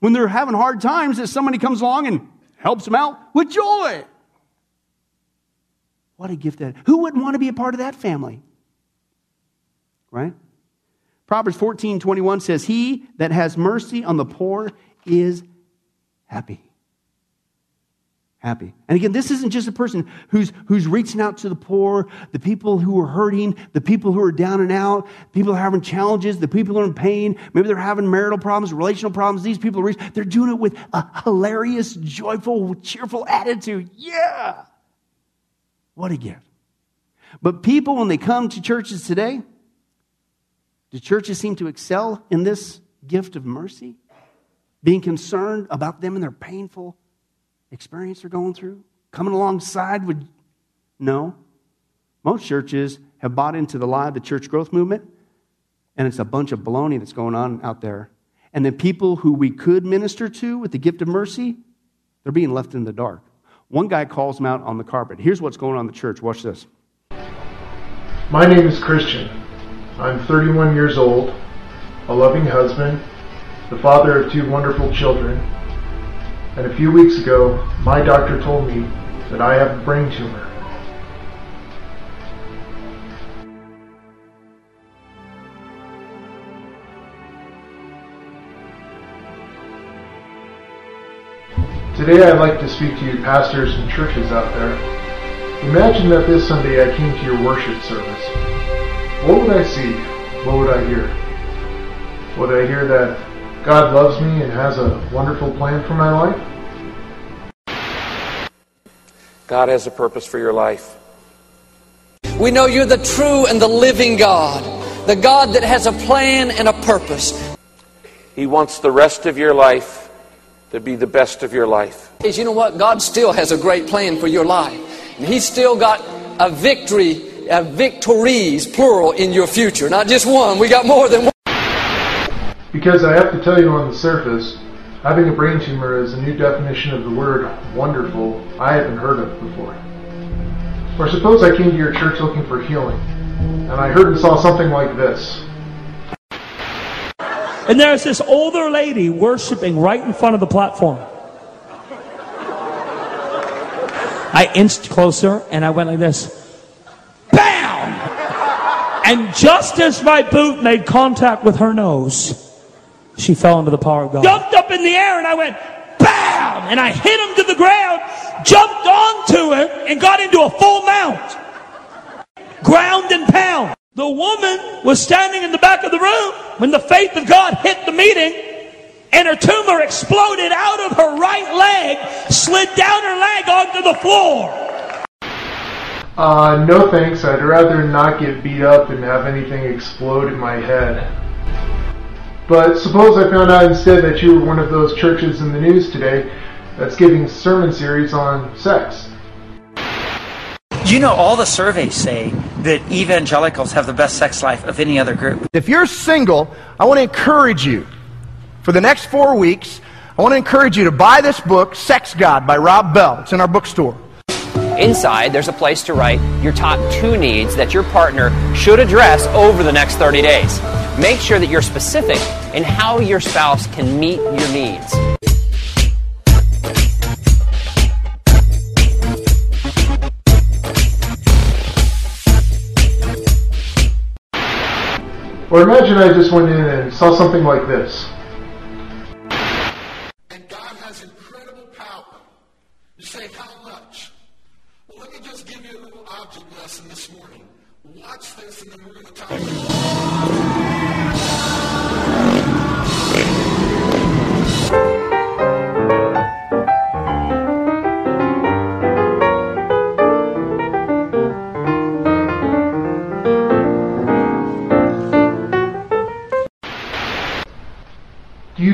When they're having hard times, that somebody comes along and helps them out with joy. What a gift that. Who wouldn't want to be a part of that family? Right? Proverbs 14, 21 says, He that has mercy on the poor is happy happy. And again, this isn't just a person who's, who's reaching out to the poor, the people who are hurting, the people who are down and out, people are having challenges, the people who are in pain. Maybe they're having marital problems, relational problems. These people are reaching, they're doing it with a hilarious, joyful, cheerful attitude. Yeah. What a gift. But people, when they come to churches today, do churches seem to excel in this gift of mercy? Being concerned about them and their painful experience they're going through? Coming alongside with. No. Most churches have bought into the lie of the church growth movement, and it's a bunch of baloney that's going on out there. And the people who we could minister to with the gift of mercy, they're being left in the dark. One guy calls them out on the carpet. Here's what's going on in the church. Watch this. My name is Christian. I'm 31 years old, a loving husband, the father of two wonderful children, and a few weeks ago my doctor told me that I have a brain tumor. Today I'd like to speak to you pastors and churches out there. Imagine that this Sunday I came to your worship service. What would I see? What would I hear? Would I hear that God loves me and has a wonderful plan for my life? God has a purpose for your life. We know you're the true and the living God, the God that has a plan and a purpose. He wants the rest of your life to be the best of your life. Is you know what? God still has a great plan for your life. And He's still got a victory, a victories, plural, in your future. Not just one. We got more than one. Because I have to tell you on the surface, having a brain tumor is a new definition of the word wonderful I haven't heard of before. Or suppose I came to your church looking for healing, and I heard and saw something like this. And there's this older lady worshiping right in front of the platform. I inched closer and I went like this. BAM! And just as my boot made contact with her nose, she fell into the power of God. Jumped up in the air and I went, BAM! And I hit him to the ground, jumped onto her, and got into a full mount. Ground and pound. The woman was standing in the back of the room when the faith of God hit the meeting and her tumor exploded out of her right leg, slid down her leg onto the floor. Uh, no thanks. I'd rather not get beat up and have anything explode in my head. But suppose I found out instead that you were one of those churches in the news today that's giving sermon series on sex. You know, all the surveys say that evangelicals have the best sex life of any other group. If you're single, I want to encourage you for the next four weeks. I want to encourage you to buy this book, Sex God by Rob Bell. It's in our bookstore. Inside, there's a place to write your top two needs that your partner should address over the next 30 days. Make sure that you're specific in how your spouse can meet your needs. Or imagine I just went in and saw something like this.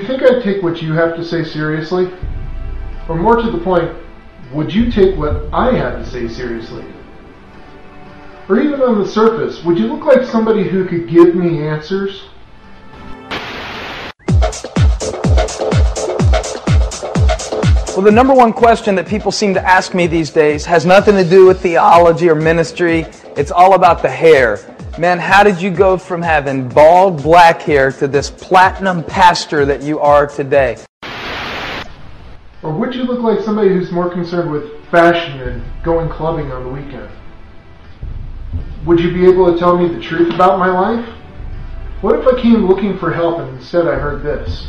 You think I'd take what you have to say seriously? Or more to the point, would you take what I have to say seriously? Or even on the surface, would you look like somebody who could give me answers? Well, the number one question that people seem to ask me these days has nothing to do with theology or ministry. It's all about the hair. Man, how did you go from having bald black hair to this platinum pastor that you are today? Or would you look like somebody who's more concerned with fashion and going clubbing on the weekend? Would you be able to tell me the truth about my life? What if I came looking for help and instead I heard this?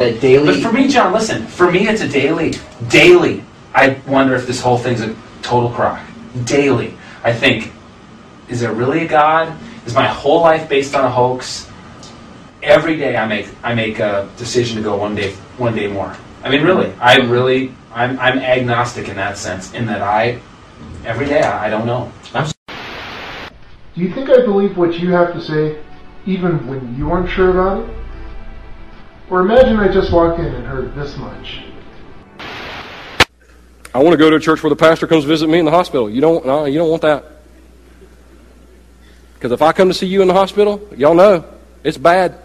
A daily. But for me, John, listen. For me, it's a daily. Daily. I wonder if this whole thing's a total crock. Daily. I think, is there really a God? Is my whole life based on a hoax? Every day, I make I make a decision to go one day one day more. I mean, really, I really, I'm I'm agnostic in that sense. In that I, every day, I, I don't know. I'm Do you think I believe what you have to say, even when you aren't sure about it? Or imagine I just walked in and heard this much. I want to go to a church where the pastor comes visit me in the hospital. You don't, no, you don't want that. Because if I come to see you in the hospital, y'all know it's bad.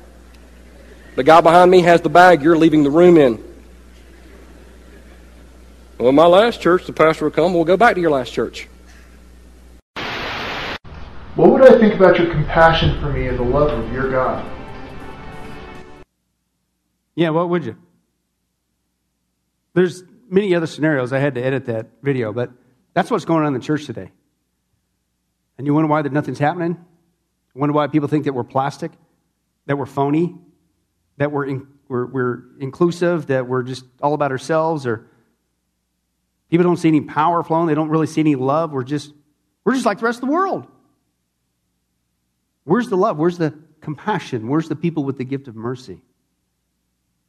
The guy behind me has the bag you're leaving the room in. Well, my last church, the pastor will come. We'll go back to your last church. What would I think about your compassion for me and the love of your God? Yeah, what would you? There's many other scenarios. I had to edit that video, but that's what's going on in the church today. And you wonder why that nothing's happening? Wonder why people think that we're plastic, that we're phony, that we're, in, we're, we're inclusive, that we're just all about ourselves, or people don't see any power flowing, they don't really see any love. We're just, we're just like the rest of the world. Where's the love? Where's the compassion? Where's the people with the gift of mercy?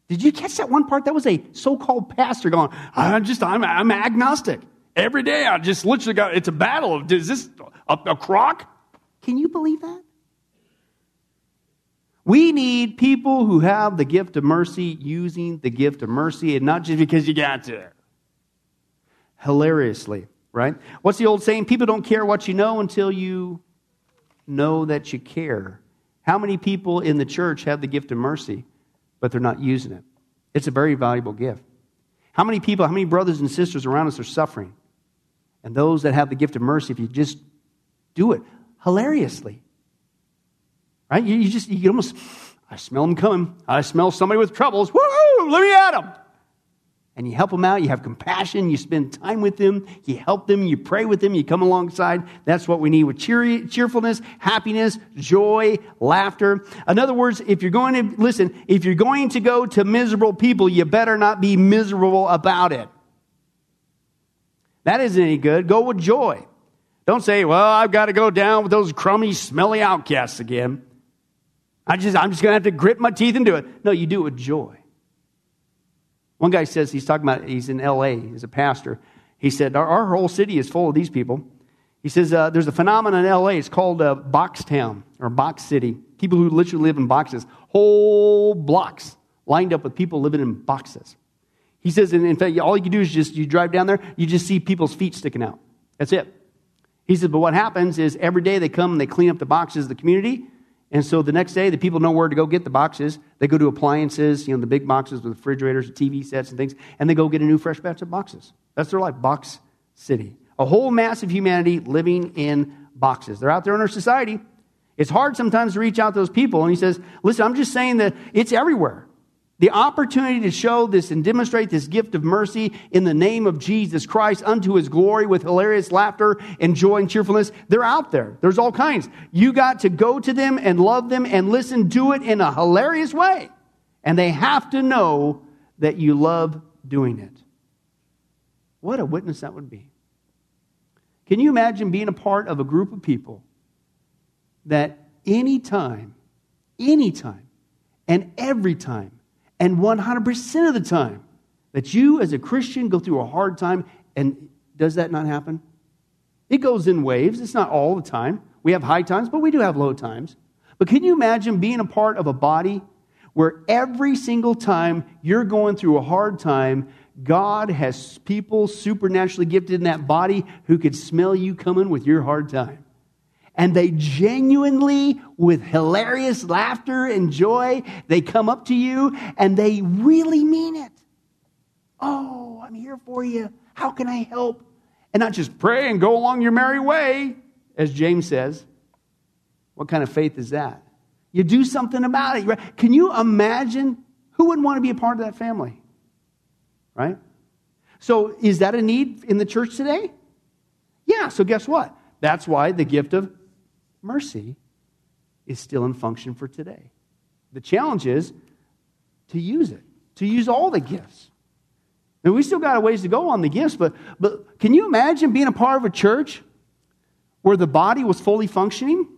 Did you catch that one part? That was a so-called pastor going, I'm just, I'm, I'm agnostic. Every day I just literally got, it's a battle of, is this a, a crock? Can you believe that? We need people who have the gift of mercy using the gift of mercy and not just because you got to. Hilariously, right? What's the old saying? People don't care what you know until you know that you care. How many people in the church have the gift of mercy, but they're not using it? It's a very valuable gift. How many people, how many brothers and sisters around us are suffering? And those that have the gift of mercy, if you just do it hilariously, Right? You, you just, you almost, I smell them coming. I smell somebody with troubles. Woo! Let me at them. And you help them out. You have compassion. You spend time with them. You help them. You pray with them. You come alongside. That's what we need with cheerfulness, happiness, joy, laughter. In other words, if you're going to, listen, if you're going to go to miserable people, you better not be miserable about it. That isn't any good. Go with joy. Don't say, well, I've got to go down with those crummy, smelly outcasts again. I just, I'm just going to have to grit my teeth and do it. No, you do it with joy. One guy says, he's talking about, he's in LA, he's a pastor. He said, Our, our whole city is full of these people. He says, uh, There's a phenomenon in LA, it's called uh, Box Town or Box City. People who literally live in boxes, whole blocks lined up with people living in boxes. He says, in, in fact, all you do is just, you drive down there, you just see people's feet sticking out. That's it. He says, but what happens is every day they come and they clean up the boxes of the community, and so the next day, the people know where to go get the boxes. They go to appliances, you know, the big boxes with refrigerators, TV sets, and things, and they go get a new fresh batch of boxes. That's their life, Box City. A whole mass of humanity living in boxes. They're out there in our society. It's hard sometimes to reach out to those people. And he says, listen, I'm just saying that it's everywhere. The opportunity to show this and demonstrate this gift of mercy in the name of Jesus Christ unto his glory with hilarious laughter and joy and cheerfulness, they're out there. There's all kinds. You got to go to them and love them and listen to it in a hilarious way. And they have to know that you love doing it. What a witness that would be. Can you imagine being a part of a group of people that anytime, anytime, and every time and 100% of the time that you as a Christian go through a hard time, and does that not happen? It goes in waves. It's not all the time. We have high times, but we do have low times. But can you imagine being a part of a body where every single time you're going through a hard time, God has people supernaturally gifted in that body who could smell you coming with your hard time? And they genuinely, with hilarious laughter and joy, they come up to you and they really mean it. Oh, I'm here for you. How can I help? And not just pray and go along your merry way, as James says. What kind of faith is that? You do something about it. Right? Can you imagine who wouldn't want to be a part of that family? Right? So, is that a need in the church today? Yeah, so guess what? That's why the gift of mercy is still in function for today. The challenge is to use it, to use all the gifts. And we still got a ways to go on the gifts, but, but can you imagine being a part of a church where the body was fully functioning?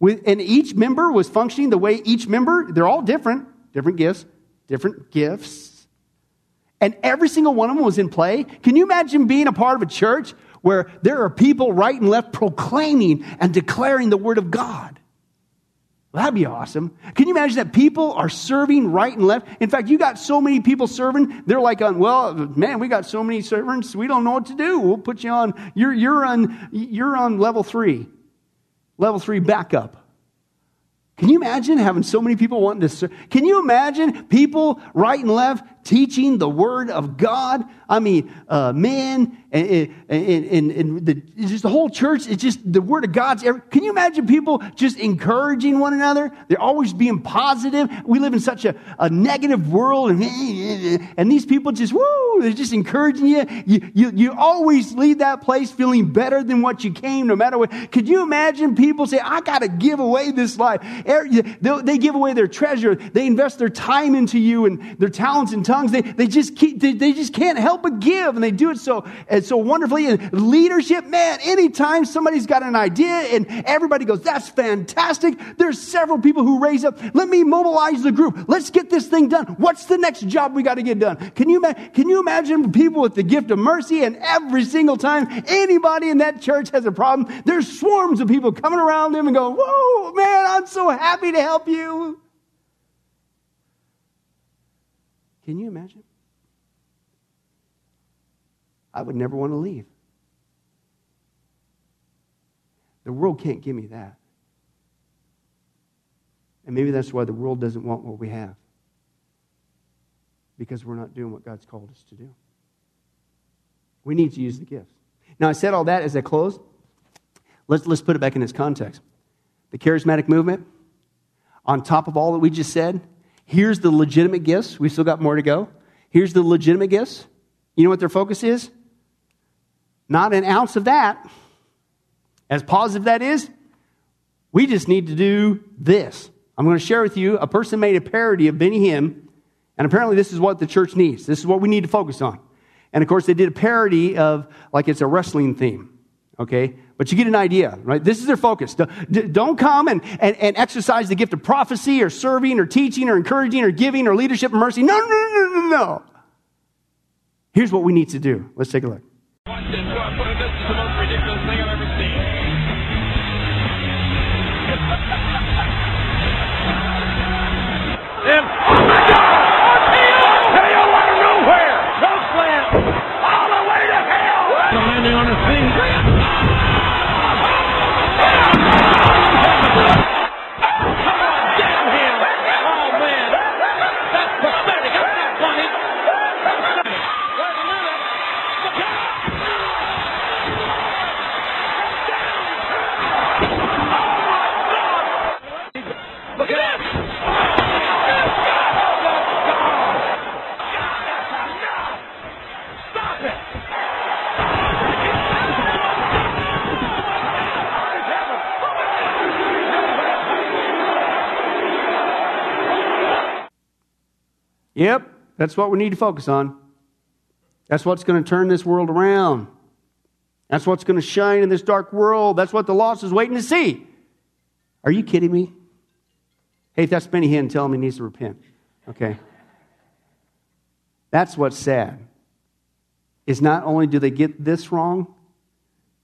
With, and each member was functioning the way each member, they're all different, different gifts, different gifts. And every single one of them was in play. Can you imagine being a part of a church where there are people right and left proclaiming and declaring the word of God. Well, that'd be awesome. Can you imagine that people are serving right and left? In fact, you got so many people serving, they're like, uh, well, man, we got so many servants, we don't know what to do. We'll put you on, you're, you're on, you're on level three, level three backup. Can you imagine having so many people wanting to serve? Can you imagine people right and left teaching the word of God? I mean, uh, men and, and, and, and the, just the whole church, it's just the word of God's. Every, can you imagine people just encouraging one another? They're always being positive. We live in such a, a negative world, and, and these people just, woo, they're just encouraging you. You, you. you always leave that place feeling better than what you came, no matter what. Could you imagine people say, I got to give away this life? They give away their treasure. They invest their time into you and their talents and tongues. They, they just keep, they, they just can't help but give, and they do it so and so wonderfully. And leadership, man, anytime somebody's got an idea and everybody goes, that's fantastic. There's several people who raise up. Let me mobilize the group. Let's get this thing done. What's the next job we got to get done? Can you, can you imagine people with the gift of mercy and every single time anybody in that church has a problem, there's swarms of people coming around them and going, whoa, man, I'm so happy to help you. Can you imagine? I would never want to leave. The world can't give me that. And maybe that's why the world doesn't want what we have. Because we're not doing what God's called us to do. We need to use the gifts. Now, I said all that as I close. Let's, let's put it back in its context. The charismatic movement, on top of all that we just said, here's the legitimate gifts. We still got more to go. Here's the legitimate gifts. You know what their focus is? Not an ounce of that. As positive that is, we just need to do this. I'm going to share with you a person made a parody of Benny Hinn, and apparently this is what the church needs. This is what we need to focus on. And of course, they did a parody of like it's a wrestling theme. Okay? But you get an idea, right? This is their focus. Don't come and, and, and exercise the gift of prophecy or serving or teaching or encouraging or giving or leadership and mercy. No, no, no, no, no. Here's what we need to do. Let's take a look. him. Oh my God! RKO! Yep, that's what we need to focus on. That's what's going to turn this world around. That's what's going to shine in this dark world. That's what the lost is waiting to see. Are you kidding me? Hey, if that's Benny Hinn, tell him he needs to repent. Okay? That's what's sad. Is not only do they get this wrong,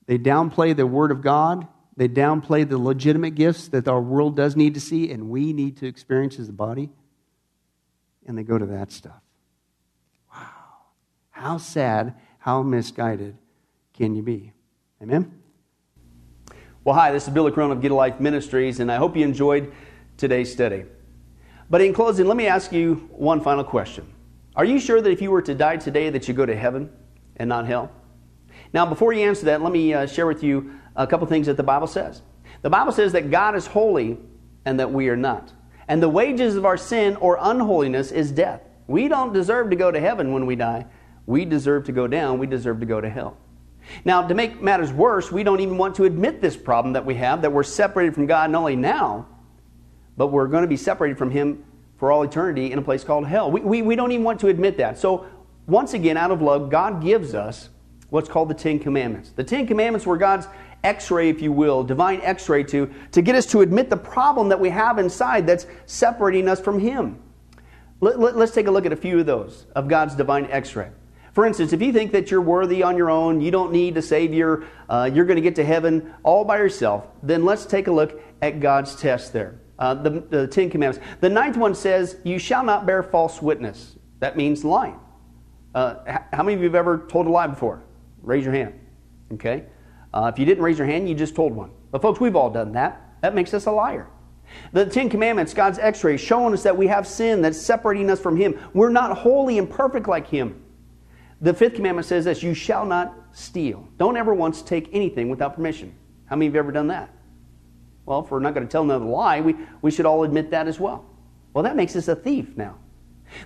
they downplay the Word of God, they downplay the legitimate gifts that our world does need to see and we need to experience as a body and they go to that stuff. Wow. How sad, how misguided can you be? Amen? Well, hi, this is Billy Crone of Get a Life Ministries, and I hope you enjoyed today's study. But in closing, let me ask you one final question. Are you sure that if you were to die today that you go to heaven and not hell? Now, before you answer that, let me uh, share with you a couple things that the Bible says. The Bible says that God is holy and that we are not. And the wages of our sin or unholiness is death. We don't deserve to go to heaven when we die. We deserve to go down. We deserve to go to hell. Now, to make matters worse, we don't even want to admit this problem that we have that we're separated from God not only now, but we're going to be separated from Him for all eternity in a place called hell. We, we, we don't even want to admit that. So, once again, out of love, God gives us what's called the Ten Commandments. The Ten Commandments were God's x ray, if you will, divine x ray to, to get us to admit the problem that we have inside that's separating us from Him. Let, let, let's take a look at a few of those of God's divine x ray. For instance, if you think that you're worthy on your own, you don't need a Savior, uh, you're going to get to heaven all by yourself, then let's take a look at God's test there. Uh, the, the Ten Commandments. The ninth one says, You shall not bear false witness. That means lying. Uh, how many of you have ever told a lie before? Raise your hand. Okay? Uh, if you didn't raise your hand, you just told one. But, folks, we've all done that. That makes us a liar. The Ten Commandments, God's x ray, showing us that we have sin that's separating us from Him. We're not holy and perfect like Him. The fifth commandment says this you shall not steal. Don't ever once take anything without permission. How many of you have ever done that? Well, if we're not going to tell another lie, we, we should all admit that as well. Well, that makes us a thief now.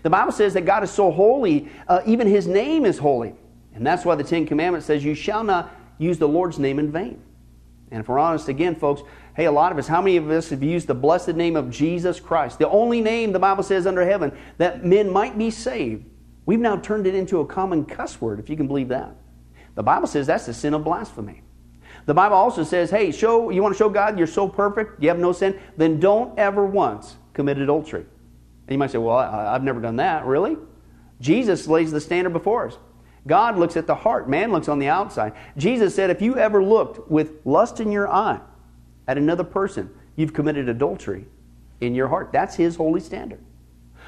The Bible says that God is so holy, uh, even his name is holy. And that's why the Ten Commandments says, You shall not use the Lord's name in vain. And if we're honest again, folks, hey, a lot of us, how many of us have used the blessed name of Jesus Christ, the only name the Bible says under heaven that men might be saved? We've now turned it into a common cuss word, if you can believe that. The Bible says that's the sin of blasphemy. The Bible also says, hey, show you want to show God you're so perfect, you have no sin, then don't ever once commit adultery. And you might say, well, I, I've never done that. Really? Jesus lays the standard before us. God looks at the heart, man looks on the outside. Jesus said, if you ever looked with lust in your eye at another person, you've committed adultery in your heart. That's his holy standard.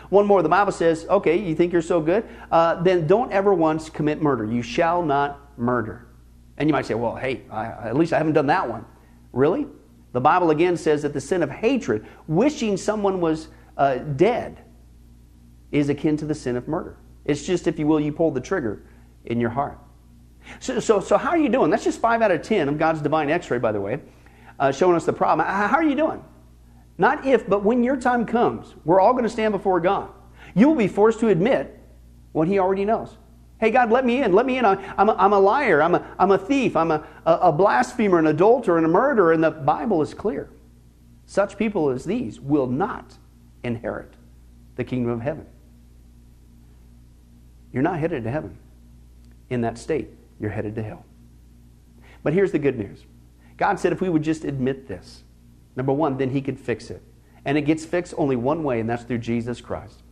One more, the Bible says, okay, you think you're so good? Uh, then don't ever once commit murder. You shall not murder. And you might say, well, hey, I, at least I haven't done that one. Really? The Bible again says that the sin of hatred, wishing someone was uh, dead, is akin to the sin of murder. It's just, if you will, you pull the trigger in your heart. So, so, so how are you doing? That's just 5 out of 10 of God's divine x ray, by the way, uh, showing us the problem. How are you doing? Not if, but when your time comes, we're all going to stand before God. You will be forced to admit what He already knows. Hey, God, let me in. Let me in. I'm a, I'm a liar. I'm a, I'm a thief. I'm a, a blasphemer, an adulterer, and a murderer. And the Bible is clear. Such people as these will not inherit the kingdom of heaven. You're not headed to heaven in that state. You're headed to hell. But here's the good news God said if we would just admit this, Number one, then he could fix it. And it gets fixed only one way, and that's through Jesus Christ.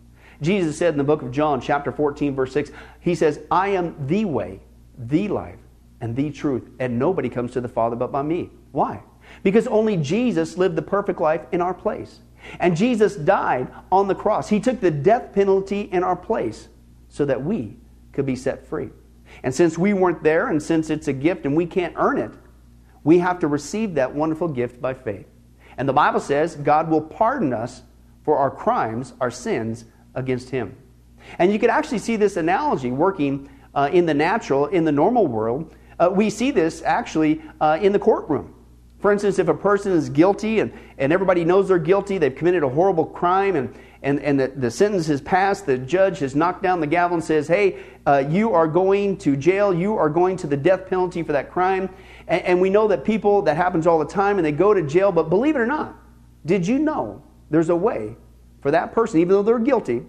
Jesus said in the book of John, chapter 14, verse 6, He says, I am the way, the life, and the truth, and nobody comes to the Father but by me. Why? Because only Jesus lived the perfect life in our place. And Jesus died on the cross. He took the death penalty in our place so that we could be set free. And since we weren't there, and since it's a gift and we can't earn it, we have to receive that wonderful gift by faith. And the Bible says God will pardon us for our crimes, our sins against Him. And you could actually see this analogy working uh, in the natural, in the normal world. Uh, we see this actually uh, in the courtroom. For instance, if a person is guilty and, and everybody knows they're guilty, they've committed a horrible crime, and, and, and the, the sentence has passed, the judge has knocked down the gavel and says, Hey, uh, you are going to jail, you are going to the death penalty for that crime. And, and we know that people, that happens all the time, and they go to jail. But believe it or not, did you know there's a way for that person, even though they're guilty,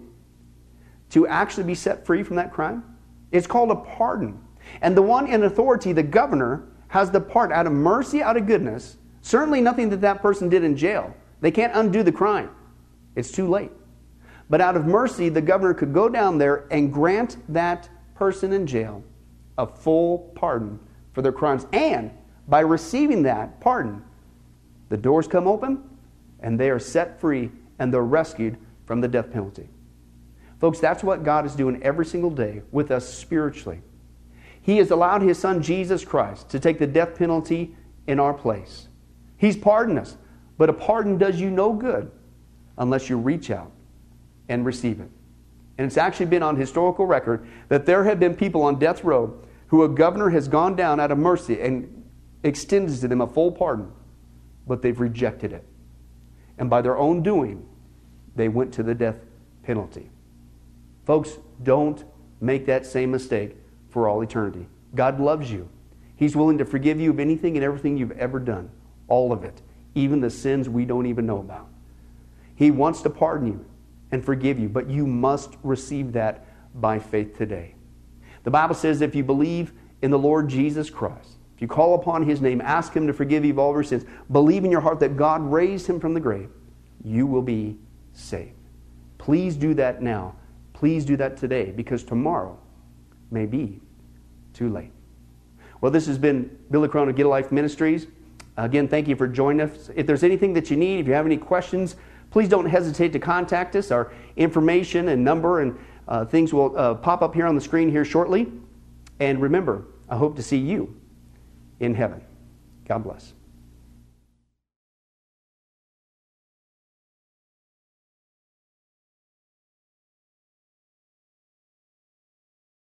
to actually be set free from that crime? It's called a pardon. And the one in authority, the governor, has the part out of mercy, out of goodness. Certainly nothing that that person did in jail. They can't undo the crime. It's too late. But out of mercy, the governor could go down there and grant that person in jail a full pardon for their crimes. And by receiving that pardon, the doors come open and they are set free and they're rescued from the death penalty. Folks, that's what God is doing every single day with us spiritually. He has allowed His Son Jesus Christ to take the death penalty in our place. He's pardoned us, but a pardon does you no good unless you reach out and receive it. And it's actually been on historical record that there have been people on death row who a governor has gone down out of mercy and extended to them a full pardon, but they've rejected it. And by their own doing, they went to the death penalty. Folks, don't make that same mistake for all eternity. God loves you. He's willing to forgive you of anything and everything you've ever done, all of it, even the sins we don't even know about. He wants to pardon you and forgive you, but you must receive that by faith today. The Bible says if you believe in the Lord Jesus Christ, if you call upon his name, ask him to forgive you of all your sins, believe in your heart that God raised him from the grave, you will be saved. Please do that now. Please do that today because tomorrow may be too late. Well, this has been Billy Crone of Get a Life Ministries. Again, thank you for joining us. If there's anything that you need, if you have any questions, please don't hesitate to contact us. Our information and number and uh, things will uh, pop up here on the screen here shortly. And remember, I hope to see you in heaven. God bless.